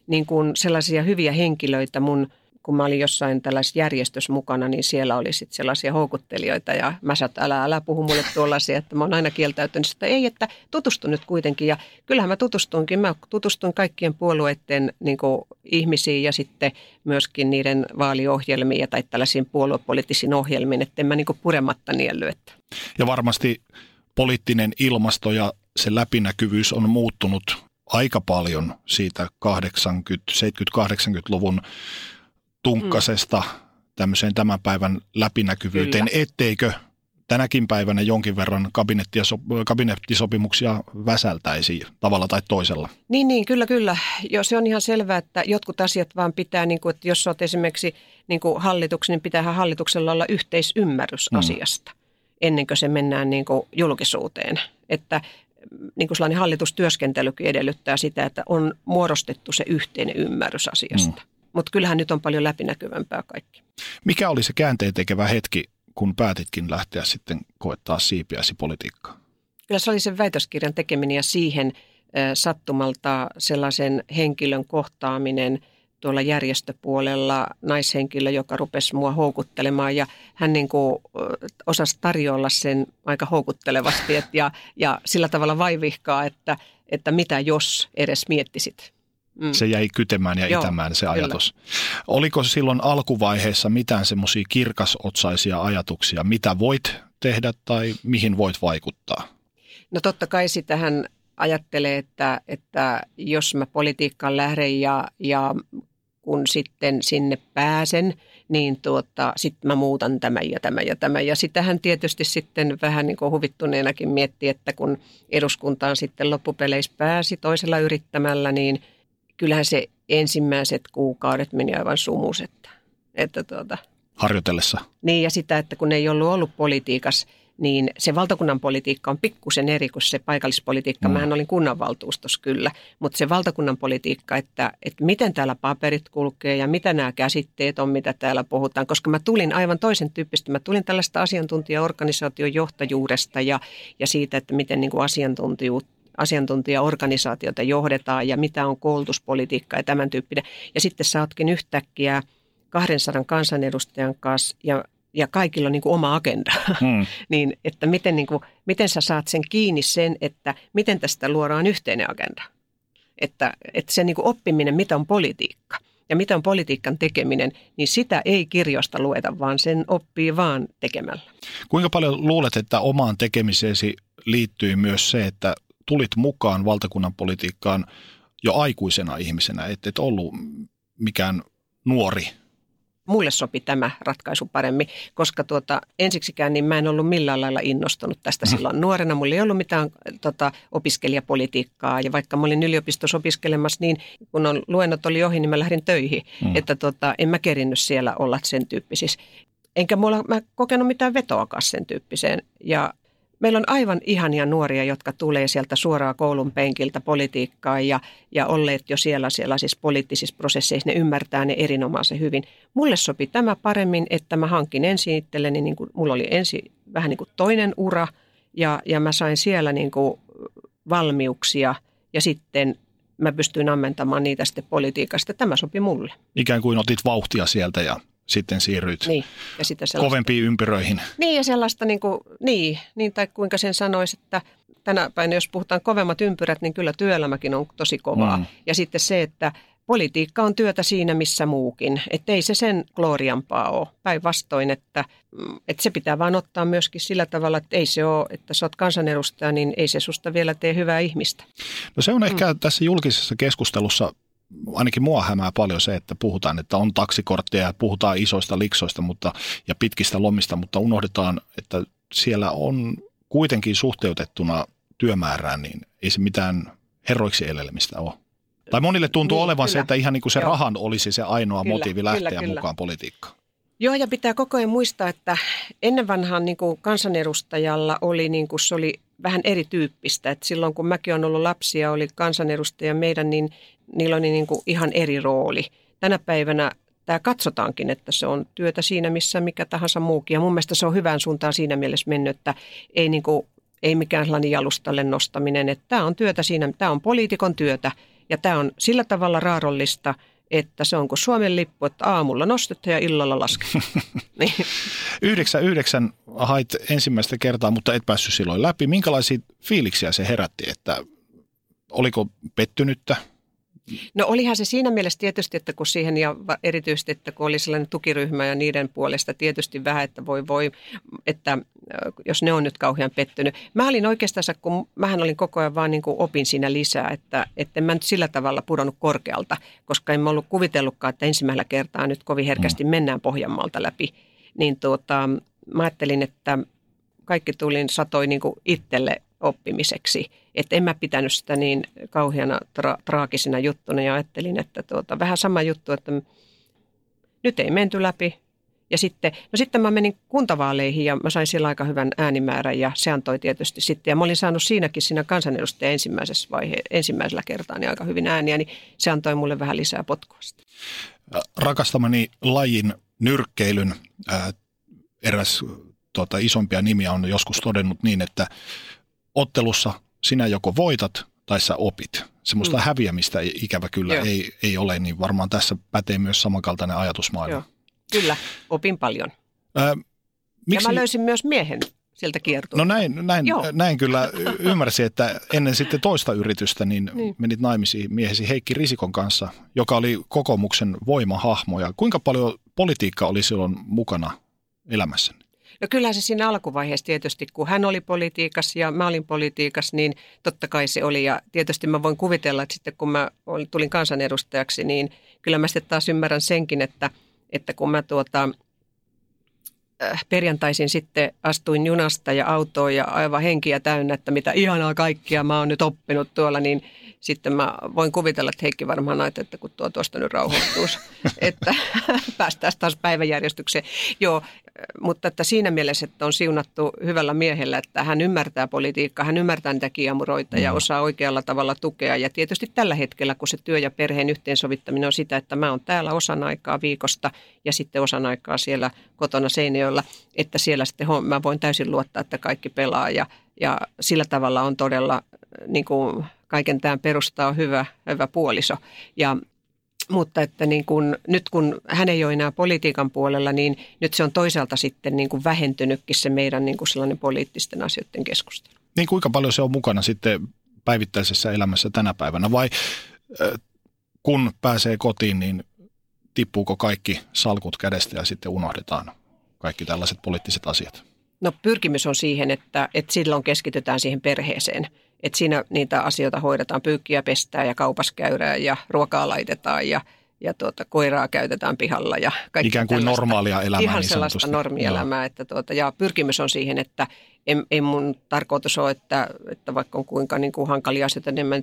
niin kuin sellaisia hyviä henkilöitä mun kun mä olin jossain tällaisessa järjestössä mukana, niin siellä oli sitten sellaisia houkuttelijoita ja mä sanoin, älä, älä puhu mulle tuollaisia, että mä oon aina kieltäytynyt, että ei, että tutustu nyt kuitenkin. Ja kyllähän mä tutustuinkin, mä tutustuin kaikkien puolueiden niin ihmisiin ja sitten myöskin niiden vaaliohjelmiin tai tällaisiin puoluepoliittisiin ohjelmiin, että en mä niin purematta nielly. Että. Ja varmasti poliittinen ilmasto ja se läpinäkyvyys on muuttunut aika paljon siitä 80, 70-80-luvun tunkkasesta mm. tämmöiseen tämän päivän läpinäkyvyyteen, Kyllä. etteikö tänäkin päivänä jonkin verran kabinettisopimuksia väsältäisi tavalla tai toisella. Niin, niin kyllä, kyllä. Jo, se on ihan selvää, että jotkut asiat vaan pitää, niin kuin, että jos olet esimerkiksi niin kuin hallituksen, niin pitäähän hallituksella olla yhteisymmärrys mm. asiasta ennen kuin se mennään niin kuin julkisuuteen. Että niin kuin sellainen hallitustyöskentelykin edellyttää sitä, että on muodostettu se yhteinen ymmärrys asiasta. Mm. Mutta kyllähän nyt on paljon läpinäkyvämpää kaikki. Mikä oli se käänteen tekevä hetki, kun päätitkin lähteä sitten koettaa siipiäsi politiikkaan? Kyllä se oli sen väitöskirjan tekeminen ja siihen sattumalta sellaisen henkilön kohtaaminen tuolla järjestöpuolella, naishenkilö, joka rupesi mua houkuttelemaan ja hän niin kuin osasi tarjolla sen aika houkuttelevasti et ja, ja sillä tavalla vaivihkaa, että, että mitä jos edes miettisit Mm. Se jäi kytemään ja Joo, itämään se ajatus. Kyllä. Oliko silloin alkuvaiheessa mitään semmoisia kirkasotsaisia ajatuksia, mitä voit tehdä tai mihin voit vaikuttaa? No totta kai sitähän ajattelee, että, että jos mä politiikkaan lähden ja, ja kun sitten sinne pääsen, niin tuota, sitten mä muutan tämän ja tämän ja tämän. Ja sitähän tietysti sitten vähän niin kuin huvittuneenakin miettii, että kun eduskuntaan sitten loppupeleissä pääsi toisella yrittämällä, niin kyllähän se ensimmäiset kuukaudet meni aivan sumuset. Että tuota, Harjoitellessa. Niin ja sitä, että kun ei ollut ollut politiikassa, niin se valtakunnan politiikka on pikkusen eri kuin se paikallispolitiikka. Mm. Mähän olin kunnanvaltuustossa kyllä, mutta se valtakunnan politiikka, että, että miten täällä paperit kulkee ja mitä nämä käsitteet on, mitä täällä puhutaan. Koska mä tulin aivan toisen tyyppistä. Mä tulin tällaista asiantuntijaorganisaation johtajuudesta ja, ja siitä, että miten niin kuin asiantuntijuutta asiantuntijaorganisaatiota johdetaan ja mitä on koulutuspolitiikka ja tämän tyyppinen. Ja sitten sä ootkin yhtäkkiä 200 kansanedustajan kanssa ja ja kaikilla on niin kuin oma agenda, hmm. niin että miten, niin kuin, miten sä saat sen kiinni sen, että miten tästä luodaan yhteinen agenda. Että, että se niin kuin oppiminen, mitä on politiikka ja mitä on politiikan tekeminen, niin sitä ei kirjoista lueta, vaan sen oppii vaan tekemällä. Kuinka paljon luulet, että omaan tekemiseesi liittyy myös se, että tulit mukaan valtakunnan politiikkaan jo aikuisena ihmisenä, että et ollut mikään nuori mulle sopi tämä ratkaisu paremmin, koska tuota, ensiksikään niin mä en ollut millään lailla innostunut tästä mm. silloin nuorena. Mulla ei ollut mitään tota, opiskelijapolitiikkaa ja vaikka mä olin yliopistossa opiskelemassa, niin kun on, luennot oli ohi, niin mä lähdin töihin. Mm. Että tota, en mä kerinnyt siellä olla sen tyyppisissä. Enkä mulla, mä kokenut mitään vetoakaan sen tyyppiseen. Ja Meillä on aivan ihania nuoria, jotka tulee sieltä suoraan koulun penkiltä politiikkaan ja, ja olleet jo siellä, siellä siis poliittisissa prosesseissa, ne ymmärtää ne erinomaisen hyvin. Mulle sopi tämä paremmin, että mä hankin ensin itselleni, niin kuin, mulla oli ensin vähän niin kuin toinen ura ja, ja mä sain siellä niin kuin valmiuksia ja sitten mä pystyin ammentamaan niitä sitten politiikasta. Tämä sopi mulle. Ikään kuin otit vauhtia sieltä ja sitten siirryt niin, ja sitä kovempiin ympyröihin. Niin ja sellaista, niin, kuin, niin, niin tai kuinka sen sanoisi, että tänä päivänä jos puhutaan kovemmat ympyrät, niin kyllä työelämäkin on tosi kovaa. Mm. Ja sitten se, että politiikka on työtä siinä missä muukin. Että ei se sen gloriampaa ole. Päinvastoin, että, mm, että se pitää vaan ottaa myöskin sillä tavalla, että ei se ole, että sä oot kansanedustaja, niin ei se susta vielä tee hyvää ihmistä. No se on ehkä mm. tässä julkisessa keskustelussa ainakin mua hämää paljon se, että puhutaan, että on taksikortteja ja puhutaan isoista liksoista mutta, ja pitkistä lomista, mutta unohdetaan, että siellä on kuitenkin suhteutettuna työmäärään, niin ei se mitään herroiksi elelemistä ole. Tai monille tuntuu niin, olevan kyllä. se, että ihan niin kuin se Joo. rahan olisi se ainoa kyllä, motiivi lähteä kyllä, kyllä. mukaan politiikkaan. Joo, ja pitää koko ajan muistaa, että ennen vanhaan niin kuin kansanedustajalla oli, niin kuin se oli vähän erityyppistä. että silloin kun mäkin olen ollut lapsi ja oli kansanedustaja meidän, niin niillä oli niin kuin ihan eri rooli. Tänä päivänä tämä katsotaankin, että se on työtä siinä, missä mikä tahansa muukin. Ja mun mielestä se on hyvään suuntaan siinä mielessä mennyt, että ei, niin kuin, ei mikään sellainen jalustalle nostaminen. Että tämä on työtä siinä, tämä on poliitikon työtä ja tämä on sillä tavalla raarollista, että se on kuin Suomen lippu, että aamulla nostetta ja illalla lasketaan. niin. Yhdeksän, yhdeksän hait ensimmäistä kertaa, mutta et päässyt silloin läpi. Minkälaisia fiiliksiä se herätti, että oliko pettynyttä? No olihan se siinä mielessä tietysti, että kun siihen ja erityisesti, että kun oli sellainen tukiryhmä ja niiden puolesta tietysti vähän, että voi voi, että jos ne on nyt kauhean pettynyt. Mä olin oikeastaan, kun mähän olin koko ajan vaan niin kuin opin siinä lisää, että, että mä nyt sillä tavalla pudonnut korkealta, koska en mä ollut kuvitellutkaan, että ensimmäisellä kertaa nyt kovin herkästi mm. mennään Pohjanmaalta läpi. Niin tuota, mä ajattelin, että kaikki tulin satoi niin kuin itselle oppimiseksi. Että en mä pitänyt sitä niin kauheana tra- traagisena juttuna ja ajattelin, että tuota, vähän sama juttu, että nyt ei menty läpi. Ja sitten, no sitten mä menin kuntavaaleihin ja mä sain siellä aika hyvän äänimäärän ja se antoi tietysti sitten. Ja mä olin saanut siinäkin siinä kansanedustajan ensimmäisessä vaihe, ensimmäisellä kertaa niin aika hyvin ääniä, niin se antoi mulle vähän lisää potkua Rakastamani lajin nyrkkeilyn ää, eräs tuota, isompia nimiä on joskus todennut niin, että ottelussa sinä joko voitat tai sä opit. Semmoista mm. häviämistä ikävä kyllä ei, ei ole, niin varmaan tässä pätee myös samankaltainen ajatusmaailma. Joo. Kyllä, opin paljon. Ää, miksi... Ja mä löysin myös miehen sieltä kiertuu. No näin, näin, näin kyllä ymmärsin, että ennen sitten toista yritystä niin, niin. menit naimisiin miehesi Heikki Risikon kanssa, joka oli kokoomuksen voimahahmo. Ja kuinka paljon politiikka oli silloin mukana elämässäni? No kyllä se siinä alkuvaiheessa tietysti, kun hän oli politiikas ja mä olin politiikas, niin totta kai se oli. Ja tietysti mä voin kuvitella, että sitten kun mä tulin kansanedustajaksi, niin kyllä mä sitten taas ymmärrän senkin, että, että kun mä tuota, äh, perjantaisin sitten astuin junasta ja autoon ja aivan henkiä täynnä, että mitä ihanaa kaikkia mä oon nyt oppinut tuolla, niin sitten mä voin kuvitella, että Heikki varmaan näet, että kun tuo tuosta nyt rauhoittuisi, että päästään taas päiväjärjestykseen. Joo, mutta että siinä mielessä, että on siunattu hyvällä miehellä, että hän ymmärtää politiikkaa, hän ymmärtää niitä kiemuroita ja mm. osaa oikealla tavalla tukea. Ja tietysti tällä hetkellä, kun se työ ja perheen yhteensovittaminen on sitä, että mä oon täällä osan aikaa viikosta ja sitten osan aikaa siellä kotona Seinäjoella, että siellä sitten mä voin täysin luottaa, että kaikki pelaa ja, ja sillä tavalla on todella niin kuin kaiken tämän perusta on hyvä, hyvä puoliso. Ja mutta että niin kun, nyt kun hän ei ole enää politiikan puolella, niin nyt se on toisaalta sitten niin kuin vähentynytkin se meidän niin kuin sellainen poliittisten asioiden keskustelu. Niin kuinka paljon se on mukana sitten päivittäisessä elämässä tänä päivänä vai kun pääsee kotiin, niin tippuuko kaikki salkut kädestä ja sitten unohdetaan kaikki tällaiset poliittiset asiat? No pyrkimys on siihen, että, että silloin keskitytään siihen perheeseen – että siinä niitä asioita hoidetaan, pyykkiä pestään ja kaupas käydään ja ruokaa laitetaan ja, ja tuota, koiraa käytetään pihalla. Ja kaikki Ikään kuin normaalia elämää Ihan niin sellaista normielämää. Että tuota, ja pyrkimys on siihen, että en, en mun tarkoitus ole, että, että vaikka on kuinka niin kuin hankalia asioita, niin mä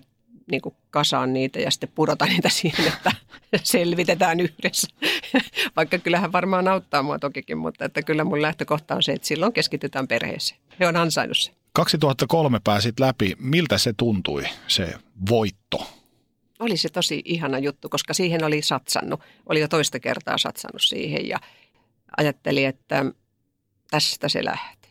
niin kuin kasaan niitä ja sitten pudota niitä siihen, että selvitetään yhdessä. Vaikka kyllähän varmaan auttaa mua tokikin, mutta että kyllä mun lähtökohta on se, että silloin keskitytään perheeseen. He on ansainnut sen. 2003 pääsit läpi. Miltä se tuntui, se voitto? Oli se tosi ihana juttu, koska siihen oli satsannut. Oli jo toista kertaa satsannut siihen ja ajatteli, että tästä se lähti.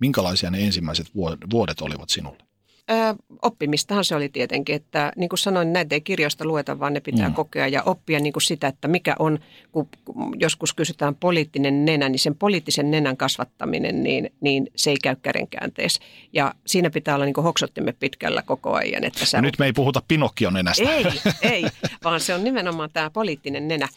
Minkälaisia ne ensimmäiset vuodet olivat sinulle? Ö, oppimistahan se oli tietenkin, että niin kuin sanoin, näitä ei kirjoista lueta, vaan ne pitää mm. kokea ja oppia niin kuin sitä, että mikä on, kun joskus kysytään poliittinen nenä, niin sen poliittisen nenän kasvattaminen, niin, niin se ei käy kädenkäänteessä. Ja siinä pitää olla niin kuin hoksottimme pitkällä koko ajan. Että sä... Nyt me ei puhuta Pinokkion nenästä. Ei, ei, vaan se on nimenomaan tämä poliittinen nenä.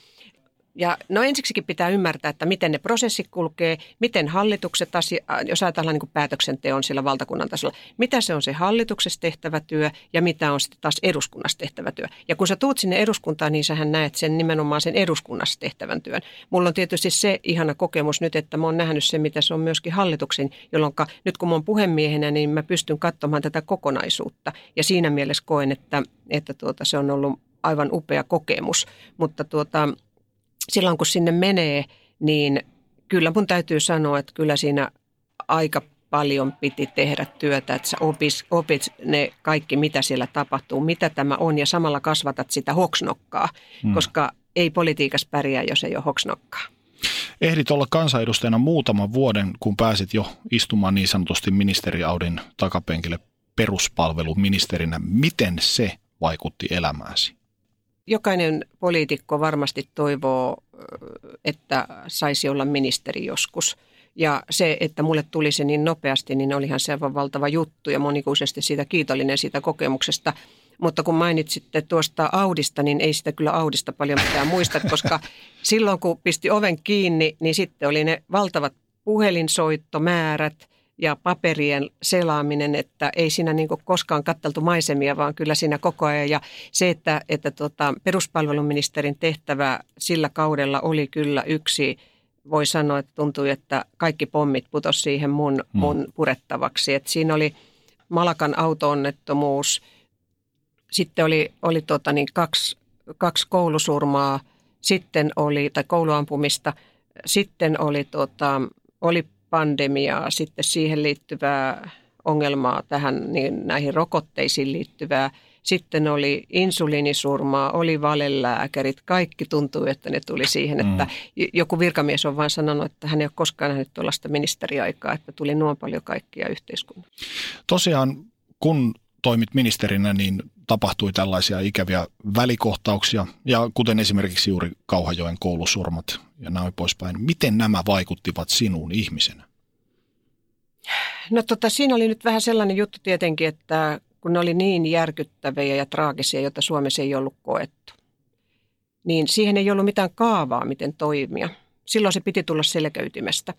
Ja no ensiksikin pitää ymmärtää, että miten ne prosessit kulkee, miten hallitukset, asia, jos ajatellaan niin päätöksenteon sillä valtakunnan tasolla, mitä se on se hallituksessa tehtävä työ ja mitä on sitten taas eduskunnassa tehtävä työ. Ja kun sä tuut sinne eduskuntaan, niin sähän näet sen nimenomaan sen eduskunnassa tehtävän työn. Mulla on tietysti se ihana kokemus nyt, että mä oon nähnyt se, mitä se on myöskin hallituksen, jolloin nyt kun mä oon puhemiehenä, niin mä pystyn katsomaan tätä kokonaisuutta. Ja siinä mielessä koen, että, että tuota, se on ollut aivan upea kokemus. Mutta tuota, silloin kun sinne menee, niin kyllä mun täytyy sanoa, että kyllä siinä aika paljon piti tehdä työtä, että sä opis, opit ne kaikki, mitä siellä tapahtuu, mitä tämä on ja samalla kasvatat sitä hoksnokkaa, hmm. koska ei politiikassa pärjää, jos ei ole hoksnokkaa. Ehdit olla kansanedustajana muutaman vuoden, kun pääsit jo istumaan niin sanotusti ministeriaudin takapenkille peruspalveluministerinä. Miten se vaikutti elämääsi? Jokainen poliitikko varmasti toivoo, että saisi olla ministeri joskus. Ja se, että mulle tuli se niin nopeasti, niin olihan se aivan valtava juttu ja monikuisesti siitä kiitollinen siitä kokemuksesta. Mutta kun mainitsitte tuosta Audista, niin ei sitä kyllä Audista paljon mitään muista, koska silloin kun pisti oven kiinni, niin sitten oli ne valtavat puhelinsoittomäärät – ja paperien selaaminen, että ei siinä niin koskaan katteltu maisemia, vaan kyllä siinä koko ajan. Ja se, että, että tota, peruspalveluministerin tehtävä sillä kaudella oli kyllä yksi, voi sanoa, että tuntui, että kaikki pommit putos siihen mun, mm. mun purettavaksi. Et siinä oli Malakan autoonnettomuus, sitten oli, oli tota niin kaksi, kaksi koulusurmaa, sitten oli, tai kouluampumista, sitten oli, tota, oli pandemiaa, sitten siihen liittyvää ongelmaa tähän niin näihin rokotteisiin liittyvää. Sitten oli insuliinisurmaa, oli valelääkärit, kaikki tuntui, että ne tuli siihen, mm. että joku virkamies on vain sanonut, että hän ei ole koskaan nähnyt tuollaista ministeriaikaa, että tuli nuo paljon kaikkia yhteiskunnan. Tosiaan, kun toimit ministerinä, niin tapahtui tällaisia ikäviä välikohtauksia, ja kuten esimerkiksi juuri Kauhajoen koulusurmat ja näin poispäin. Miten nämä vaikuttivat sinuun ihmisenä? No tota, siinä oli nyt vähän sellainen juttu tietenkin, että kun ne oli niin järkyttäviä ja traagisia, joita Suomessa ei ollut koettu, niin siihen ei ollut mitään kaavaa, miten toimia. Silloin se piti tulla selkäytimestä.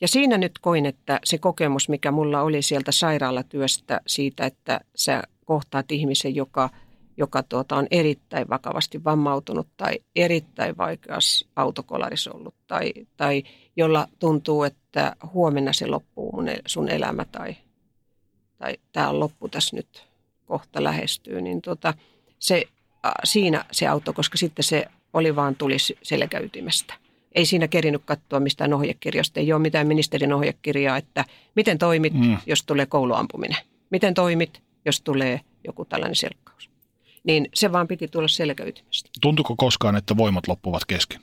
Ja siinä nyt koin, että se kokemus, mikä mulla oli sieltä sairaalatyöstä siitä, että sä kohtaat ihmisen, joka, joka tuota, on erittäin vakavasti vammautunut tai erittäin vaikeassa autokolarissa ollut tai, tai jolla tuntuu, että huomenna se loppuu mun, sun elämä tai, tai tämä on loppu tässä nyt kohta lähestyy, niin tuota, se, siinä se auto, koska sitten se oli vaan tulisi selkäytimestä ei siinä kerinyt katsoa mistään ohjekirjasta. Ei ole mitään ministerin ohjekirjaa, että miten toimit, mm. jos tulee kouluampuminen. Miten toimit, jos tulee joku tällainen selkkaus. Niin se vaan piti tulla selkäytimestä. Tuntuko koskaan, että voimat loppuvat kesken?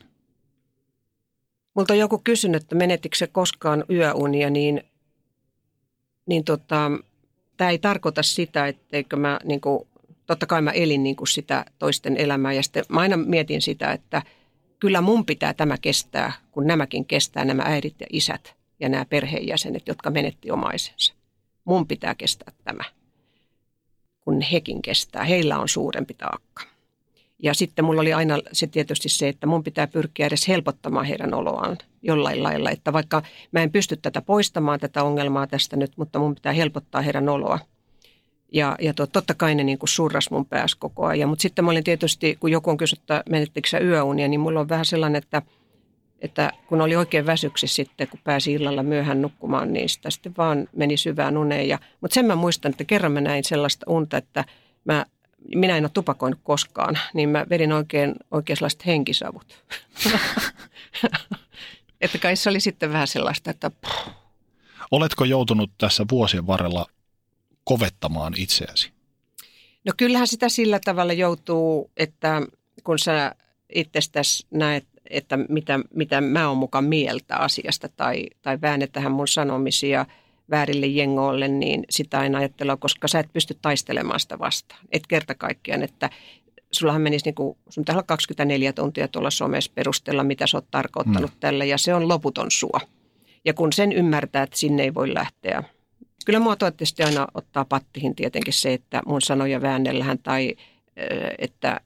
Multa on joku kysynyt, että menetikö se koskaan yöunia, niin, niin tota, tämä ei tarkoita sitä, etteikö mä, niin kuin, totta kai mä elin niin kuin sitä toisten elämää. Ja sitten mä aina mietin sitä, että – kyllä mun pitää tämä kestää, kun nämäkin kestää, nämä äidit ja isät ja nämä perheenjäsenet, jotka menetti omaisensa. Mun pitää kestää tämä, kun hekin kestää. Heillä on suurempi taakka. Ja sitten mulla oli aina se tietysti se, että mun pitää pyrkiä edes helpottamaan heidän oloaan jollain lailla. Että vaikka mä en pysty tätä poistamaan, tätä ongelmaa tästä nyt, mutta mun pitää helpottaa heidän oloa. Ja, ja to, totta kai ne niin kuin surras mun päässä koko ajan. Mutta sitten mä olin tietysti, kun joku on kysynyt, että menettekö sä yöunia, niin mulla on vähän sellainen, että, että kun oli oikein väsyksi sitten, kun pääsi illalla myöhään nukkumaan, niin sitä sitten vaan meni syvään uneen. Ja, mutta sen mä muistan, että kerran mä näin sellaista unta, että mä, minä en ole tupakoinut koskaan, niin mä vedin oikein, oikein sellaiset henkisavut. että kai se oli sitten vähän sellaista, että... Oletko joutunut tässä vuosien varrella kovettamaan itseäsi? No kyllähän sitä sillä tavalla joutuu, että kun sä itsestäsi näet, että mitä, mitä mä oon mukaan mieltä asiasta tai, tai väännetähän mun sanomisia väärille jengoille, niin sitä aina ajattelua, koska sä et pysty taistelemaan sitä vastaan. Et kerta kaikkiaan, että sullahan menisi niin kuin, sun pitää olla 24 tuntia tuolla somessa perustella, mitä sä oot tarkoittanut mm. tälle ja se on loputon sua. Ja kun sen ymmärtää, että sinne ei voi lähteä Kyllä mua toivottavasti aina ottaa pattihin tietenkin se, että mun sanoja väännellään tai että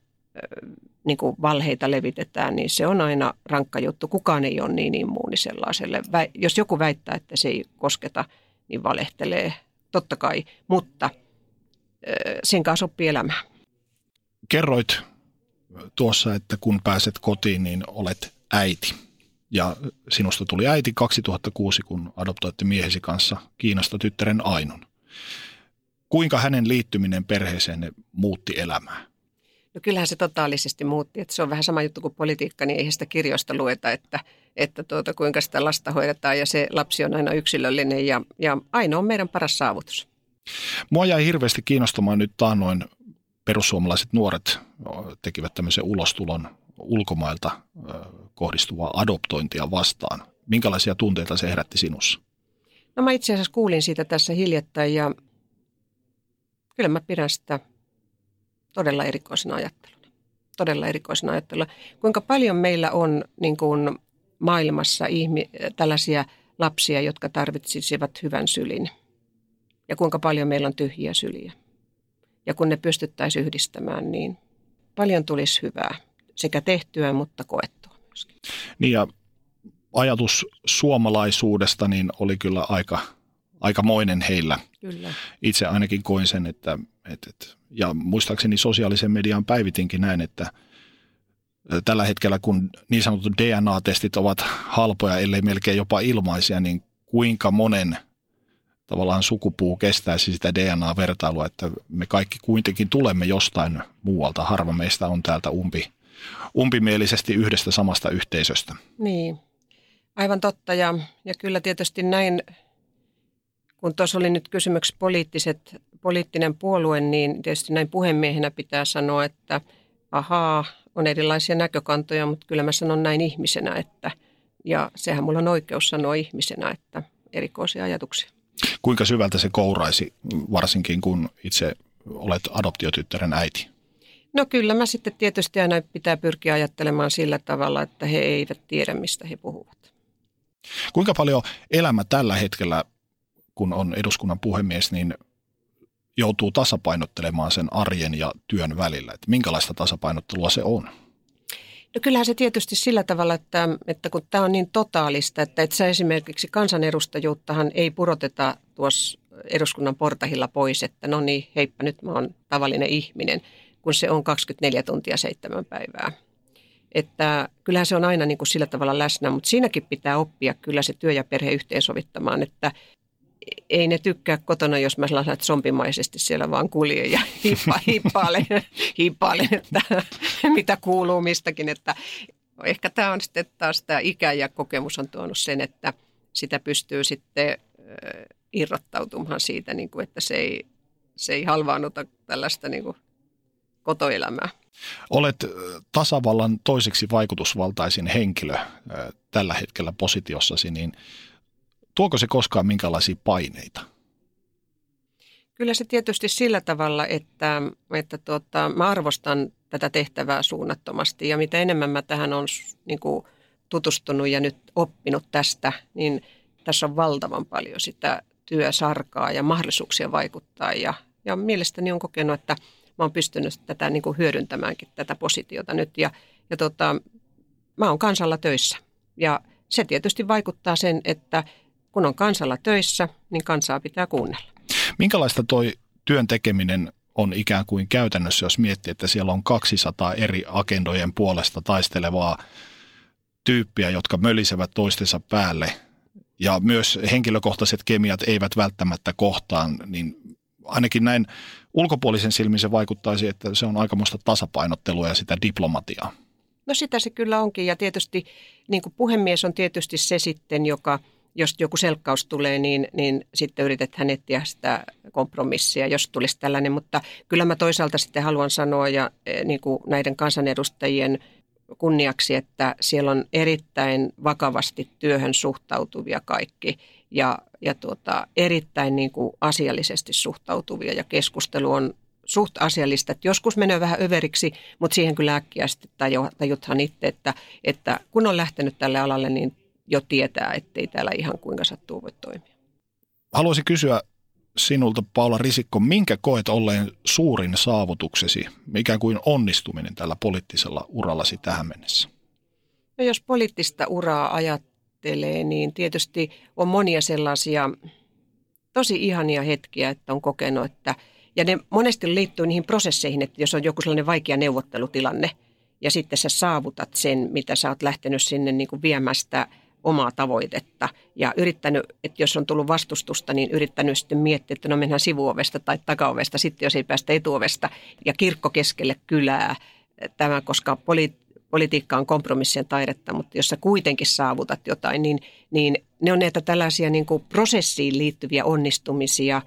niin kuin valheita levitetään, niin se on aina rankka juttu. Kukaan ei ole niin immuuni sellaiselle. Jos joku väittää, että se ei kosketa, niin valehtelee. Totta kai, mutta sen kanssa oppii elämään. Kerroit tuossa, että kun pääset kotiin, niin olet äiti ja sinusta tuli äiti 2006, kun adoptoitte miehesi kanssa Kiinasta tyttären Ainun. Kuinka hänen liittyminen perheeseen muutti elämää? No kyllähän se totaalisesti muutti. Että se on vähän sama juttu kuin politiikka, niin ei sitä kirjoista lueta, että, että tuota, kuinka sitä lasta hoidetaan ja se lapsi on aina yksilöllinen ja, ja aina on meidän paras saavutus. Mua jäi hirveästi kiinnostamaan nyt taannoin perussuomalaiset nuoret tekivät tämmöisen ulostulon ulkomailta kohdistuvaa adoptointia vastaan. Minkälaisia tunteita se herätti sinussa? No mä itse asiassa kuulin siitä tässä hiljattain ja kyllä mä pidän sitä todella erikoisena ajatteluna. Todella erikoisena ajatteluna. Kuinka paljon meillä on niin kuin maailmassa ihmi, tällaisia lapsia, jotka tarvitsisivat hyvän sylin. Ja kuinka paljon meillä on tyhjiä syliä. Ja kun ne pystyttäisiin yhdistämään, niin paljon tulisi hyvää sekä tehtyä, mutta koettua myöskin. Niin ja ajatus suomalaisuudesta niin oli kyllä aika, aikamoinen heillä. Kyllä. Itse ainakin koin sen, että, että, että ja muistaakseni sosiaalisen median päivitinkin näin, että tällä hetkellä kun niin sanotut DNA-testit ovat halpoja, ellei melkein jopa ilmaisia, niin kuinka monen tavallaan sukupuu kestäisi sitä DNA-vertailua, että me kaikki kuitenkin tulemme jostain muualta. Harva meistä on täältä umpi, umpimielisesti yhdestä samasta yhteisöstä. Niin, aivan totta. Ja, ja kyllä tietysti näin, kun tuossa oli nyt kysymyksessä poliittiset, poliittinen puolue, niin tietysti näin puhemiehenä pitää sanoa, että ahaa, on erilaisia näkökantoja, mutta kyllä mä sanon näin ihmisenä, että ja sehän mulla on oikeus sanoa ihmisenä, että erikoisia ajatuksia. Kuinka syvältä se kouraisi, varsinkin kun itse olet adoptiotyttären äiti? No kyllä mä sitten tietysti aina pitää pyrkiä ajattelemaan sillä tavalla, että he eivät tiedä, mistä he puhuvat. Kuinka paljon elämä tällä hetkellä, kun on eduskunnan puhemies, niin joutuu tasapainottelemaan sen arjen ja työn välillä. Että minkälaista tasapainottelua se on? No kyllähän se tietysti sillä tavalla, että, että kun tämä on niin totaalista, että, että esimerkiksi kansanedustajuuttahan ei puroteta tuossa eduskunnan portahilla pois, että no niin, heippa nyt mä oon tavallinen ihminen, kun se on 24 tuntia seitsemän päivää. Että kyllähän se on aina niin kuin sillä tavalla läsnä, mutta siinäkin pitää oppia kyllä se työ ja perhe yhteensovittamaan, että ei ne tykkää kotona, jos mä sellaisen sompimaisesti siellä vaan kuljen ja hippa, hippailen, että mitä kuuluu mistäkin. Että ehkä tämä on sitten taas tämä ikä ja kokemus on tuonut sen, että sitä pystyy sitten irrottautumaan siitä, niin kuin, että se ei, se ei halvaannuta tällaista niin kuin kotoelämää. Olet tasavallan toiseksi vaikutusvaltaisin henkilö tällä hetkellä positiossasi, niin tuoko se koskaan minkälaisia paineita? Kyllä se tietysti sillä tavalla, että, että tuota, mä arvostan tätä tehtävää suunnattomasti. Ja mitä enemmän mä tähän on niin kuin, tutustunut ja nyt oppinut tästä, niin tässä on valtavan paljon sitä työsarkaa ja mahdollisuuksia vaikuttaa. Ja, ja mielestäni on kokenut, että mä oon pystynyt tätä niin kuin hyödyntämäänkin tätä positiota nyt. Ja, ja tota, mä oon kansalla töissä. Ja se tietysti vaikuttaa sen, että kun on kansalla töissä, niin kansaa pitää kuunnella. Minkälaista toi työn tekeminen on ikään kuin käytännössä, jos miettii, että siellä on 200 eri agendojen puolesta taistelevaa tyyppiä, jotka mölisevät toistensa päälle ja myös henkilökohtaiset kemiat eivät välttämättä kohtaan, niin ainakin näin ulkopuolisen silmin se vaikuttaisi, että se on aikamoista tasapainottelua ja sitä diplomatiaa. No sitä se kyllä onkin ja tietysti niin kuin puhemies on tietysti se sitten, joka – jos joku selkkaus tulee, niin, niin sitten yritetään etsiä sitä kompromissia, jos tulisi tällainen. Mutta kyllä mä toisaalta sitten haluan sanoa ja e, niin kuin näiden kansanedustajien kunniaksi, että siellä on erittäin vakavasti työhön suhtautuvia kaikki ja, ja tuota, erittäin niin kuin asiallisesti suhtautuvia ja keskustelu on suht asiallista. Että joskus menee vähän överiksi, mutta siihen kyllä äkkiä sitten tajuthan itse, että, että kun on lähtenyt tälle alalle, niin jo tietää, ettei täällä ihan kuinka sattuu voi toimia. Haluaisin kysyä sinulta, Paula Risikko, minkä koet olleen suurin saavutuksesi, ikään kuin onnistuminen tällä poliittisella urallasi tähän mennessä? No jos poliittista uraa ajattelee, niin tietysti on monia sellaisia tosi ihania hetkiä, että on kokenut, että ja ne monesti liittyy niihin prosesseihin, että jos on joku sellainen vaikea neuvottelutilanne ja sitten sä saavutat sen, mitä sä oot lähtenyt sinne niin kuin viemästä – omaa tavoitetta ja yrittänyt, että jos on tullut vastustusta, niin yrittänyt sitten miettiä, että no mennään sivuovesta tai takaovesta, sitten jos ei päästä etuovesta ja kirkko keskelle kylää. Tämä, koska poli- politiikka on kompromissien taidetta, mutta jos sä kuitenkin saavutat jotain, niin, niin ne on näitä tällaisia niin kuin prosessiin liittyviä onnistumisia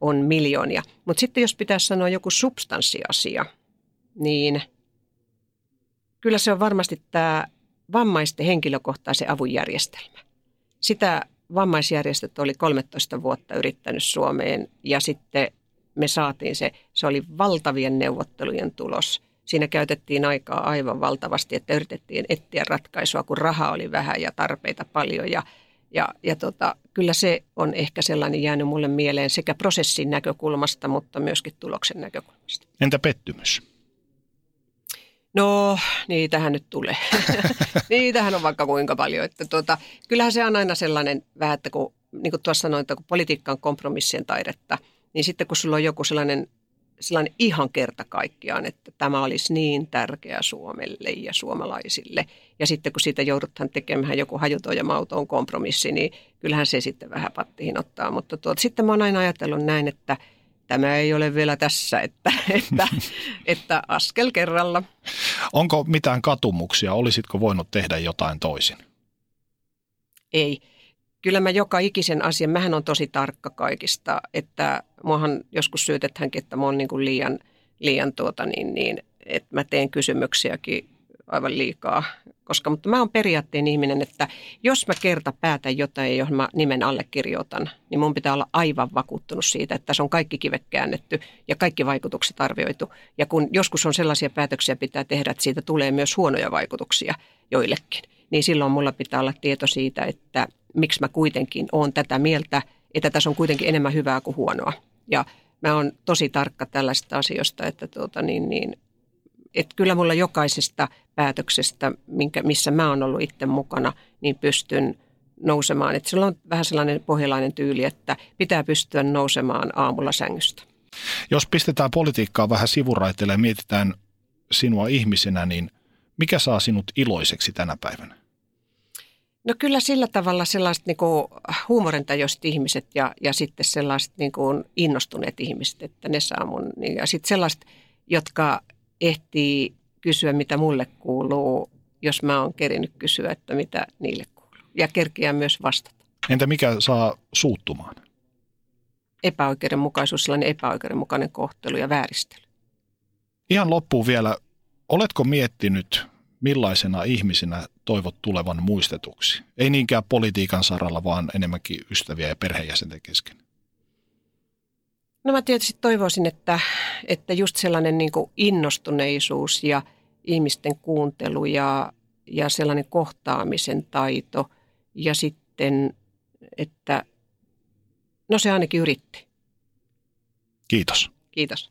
on miljoonia. Mutta sitten jos pitäisi sanoa joku substanssiasia, niin kyllä se on varmasti tämä vammaisten henkilökohtaisen avun järjestelmä. Sitä vammaisjärjestöt oli 13 vuotta yrittänyt Suomeen ja sitten me saatiin se, se oli valtavien neuvottelujen tulos. Siinä käytettiin aikaa aivan valtavasti, että yritettiin etsiä ratkaisua, kun rahaa oli vähän ja tarpeita paljon. Ja, ja, ja tota, kyllä se on ehkä sellainen jäänyt mulle mieleen sekä prosessin näkökulmasta, mutta myöskin tuloksen näkökulmasta. Entä pettymys? No, niitähän nyt tulee. niitähän on vaikka kuinka paljon. Että tuota, kyllähän se on aina sellainen vähän, että kun, niin kuin tuossa sanoin, että kun politiikka on kompromissien taidetta, niin sitten kun sulla on joku sellainen, sellainen ihan kerta kaikkiaan, että tämä olisi niin tärkeä Suomelle ja suomalaisille, ja sitten kun siitä jouduthan tekemään joku hajuton ja mauton kompromissi, niin kyllähän se sitten vähän pattiin ottaa. Mutta tuota, sitten mä oon aina ajatellut näin, että – tämä ei ole vielä tässä, että, että, että askel kerralla. Onko mitään katumuksia? Olisitko voinut tehdä jotain toisin? Ei. Kyllä mä joka ikisen asian, mähän on tosi tarkka kaikista, että muahan joskus syytetäänkin, että mä oon niin kuin liian, liian tuota niin, niin, että mä teen kysymyksiäkin aivan liikaa. Koska, mutta mä oon periaatteen ihminen, että jos mä kerta päätän jotain, johon mä nimen allekirjoitan, niin mun pitää olla aivan vakuuttunut siitä, että se on kaikki kivet käännetty ja kaikki vaikutukset arvioitu. Ja kun joskus on sellaisia päätöksiä pitää tehdä, että siitä tulee myös huonoja vaikutuksia joillekin, niin silloin mulla pitää olla tieto siitä, että miksi mä kuitenkin oon tätä mieltä, että tässä on kuitenkin enemmän hyvää kuin huonoa. Ja mä oon tosi tarkka tällaista asioista, että tuota, niin, niin, että kyllä mulla jokaisesta päätöksestä, minkä, missä mä oon ollut itse mukana, niin pystyn nousemaan. Että sillä on vähän sellainen pohjalainen tyyli, että pitää pystyä nousemaan aamulla sängystä. Jos pistetään politiikkaa vähän sivuraiteille ja mietitään sinua ihmisenä, niin mikä saa sinut iloiseksi tänä päivänä? No kyllä sillä tavalla sellaiset niin huumorintajoiset ihmiset ja, ja sitten sellaiset niin kuin innostuneet ihmiset, että ne saa mun. Niin, ja sitten sellaiset, jotka ehtii kysyä, mitä mulle kuuluu, jos mä oon kerinyt kysyä, että mitä niille kuuluu. Ja kerkiä myös vastata. Entä mikä saa suuttumaan? Epäoikeudenmukaisuus, sellainen epäoikeudenmukainen kohtelu ja vääristely. Ihan loppuun vielä, oletko miettinyt, millaisena ihmisenä toivot tulevan muistetuksi? Ei niinkään politiikan saralla, vaan enemmänkin ystäviä ja perheenjäsenten kesken. No mä tietysti toivoisin, että, että just sellainen niin kuin innostuneisuus ja ihmisten kuuntelu ja, ja sellainen kohtaamisen taito ja sitten, että no se ainakin yritti. Kiitos. Kiitos.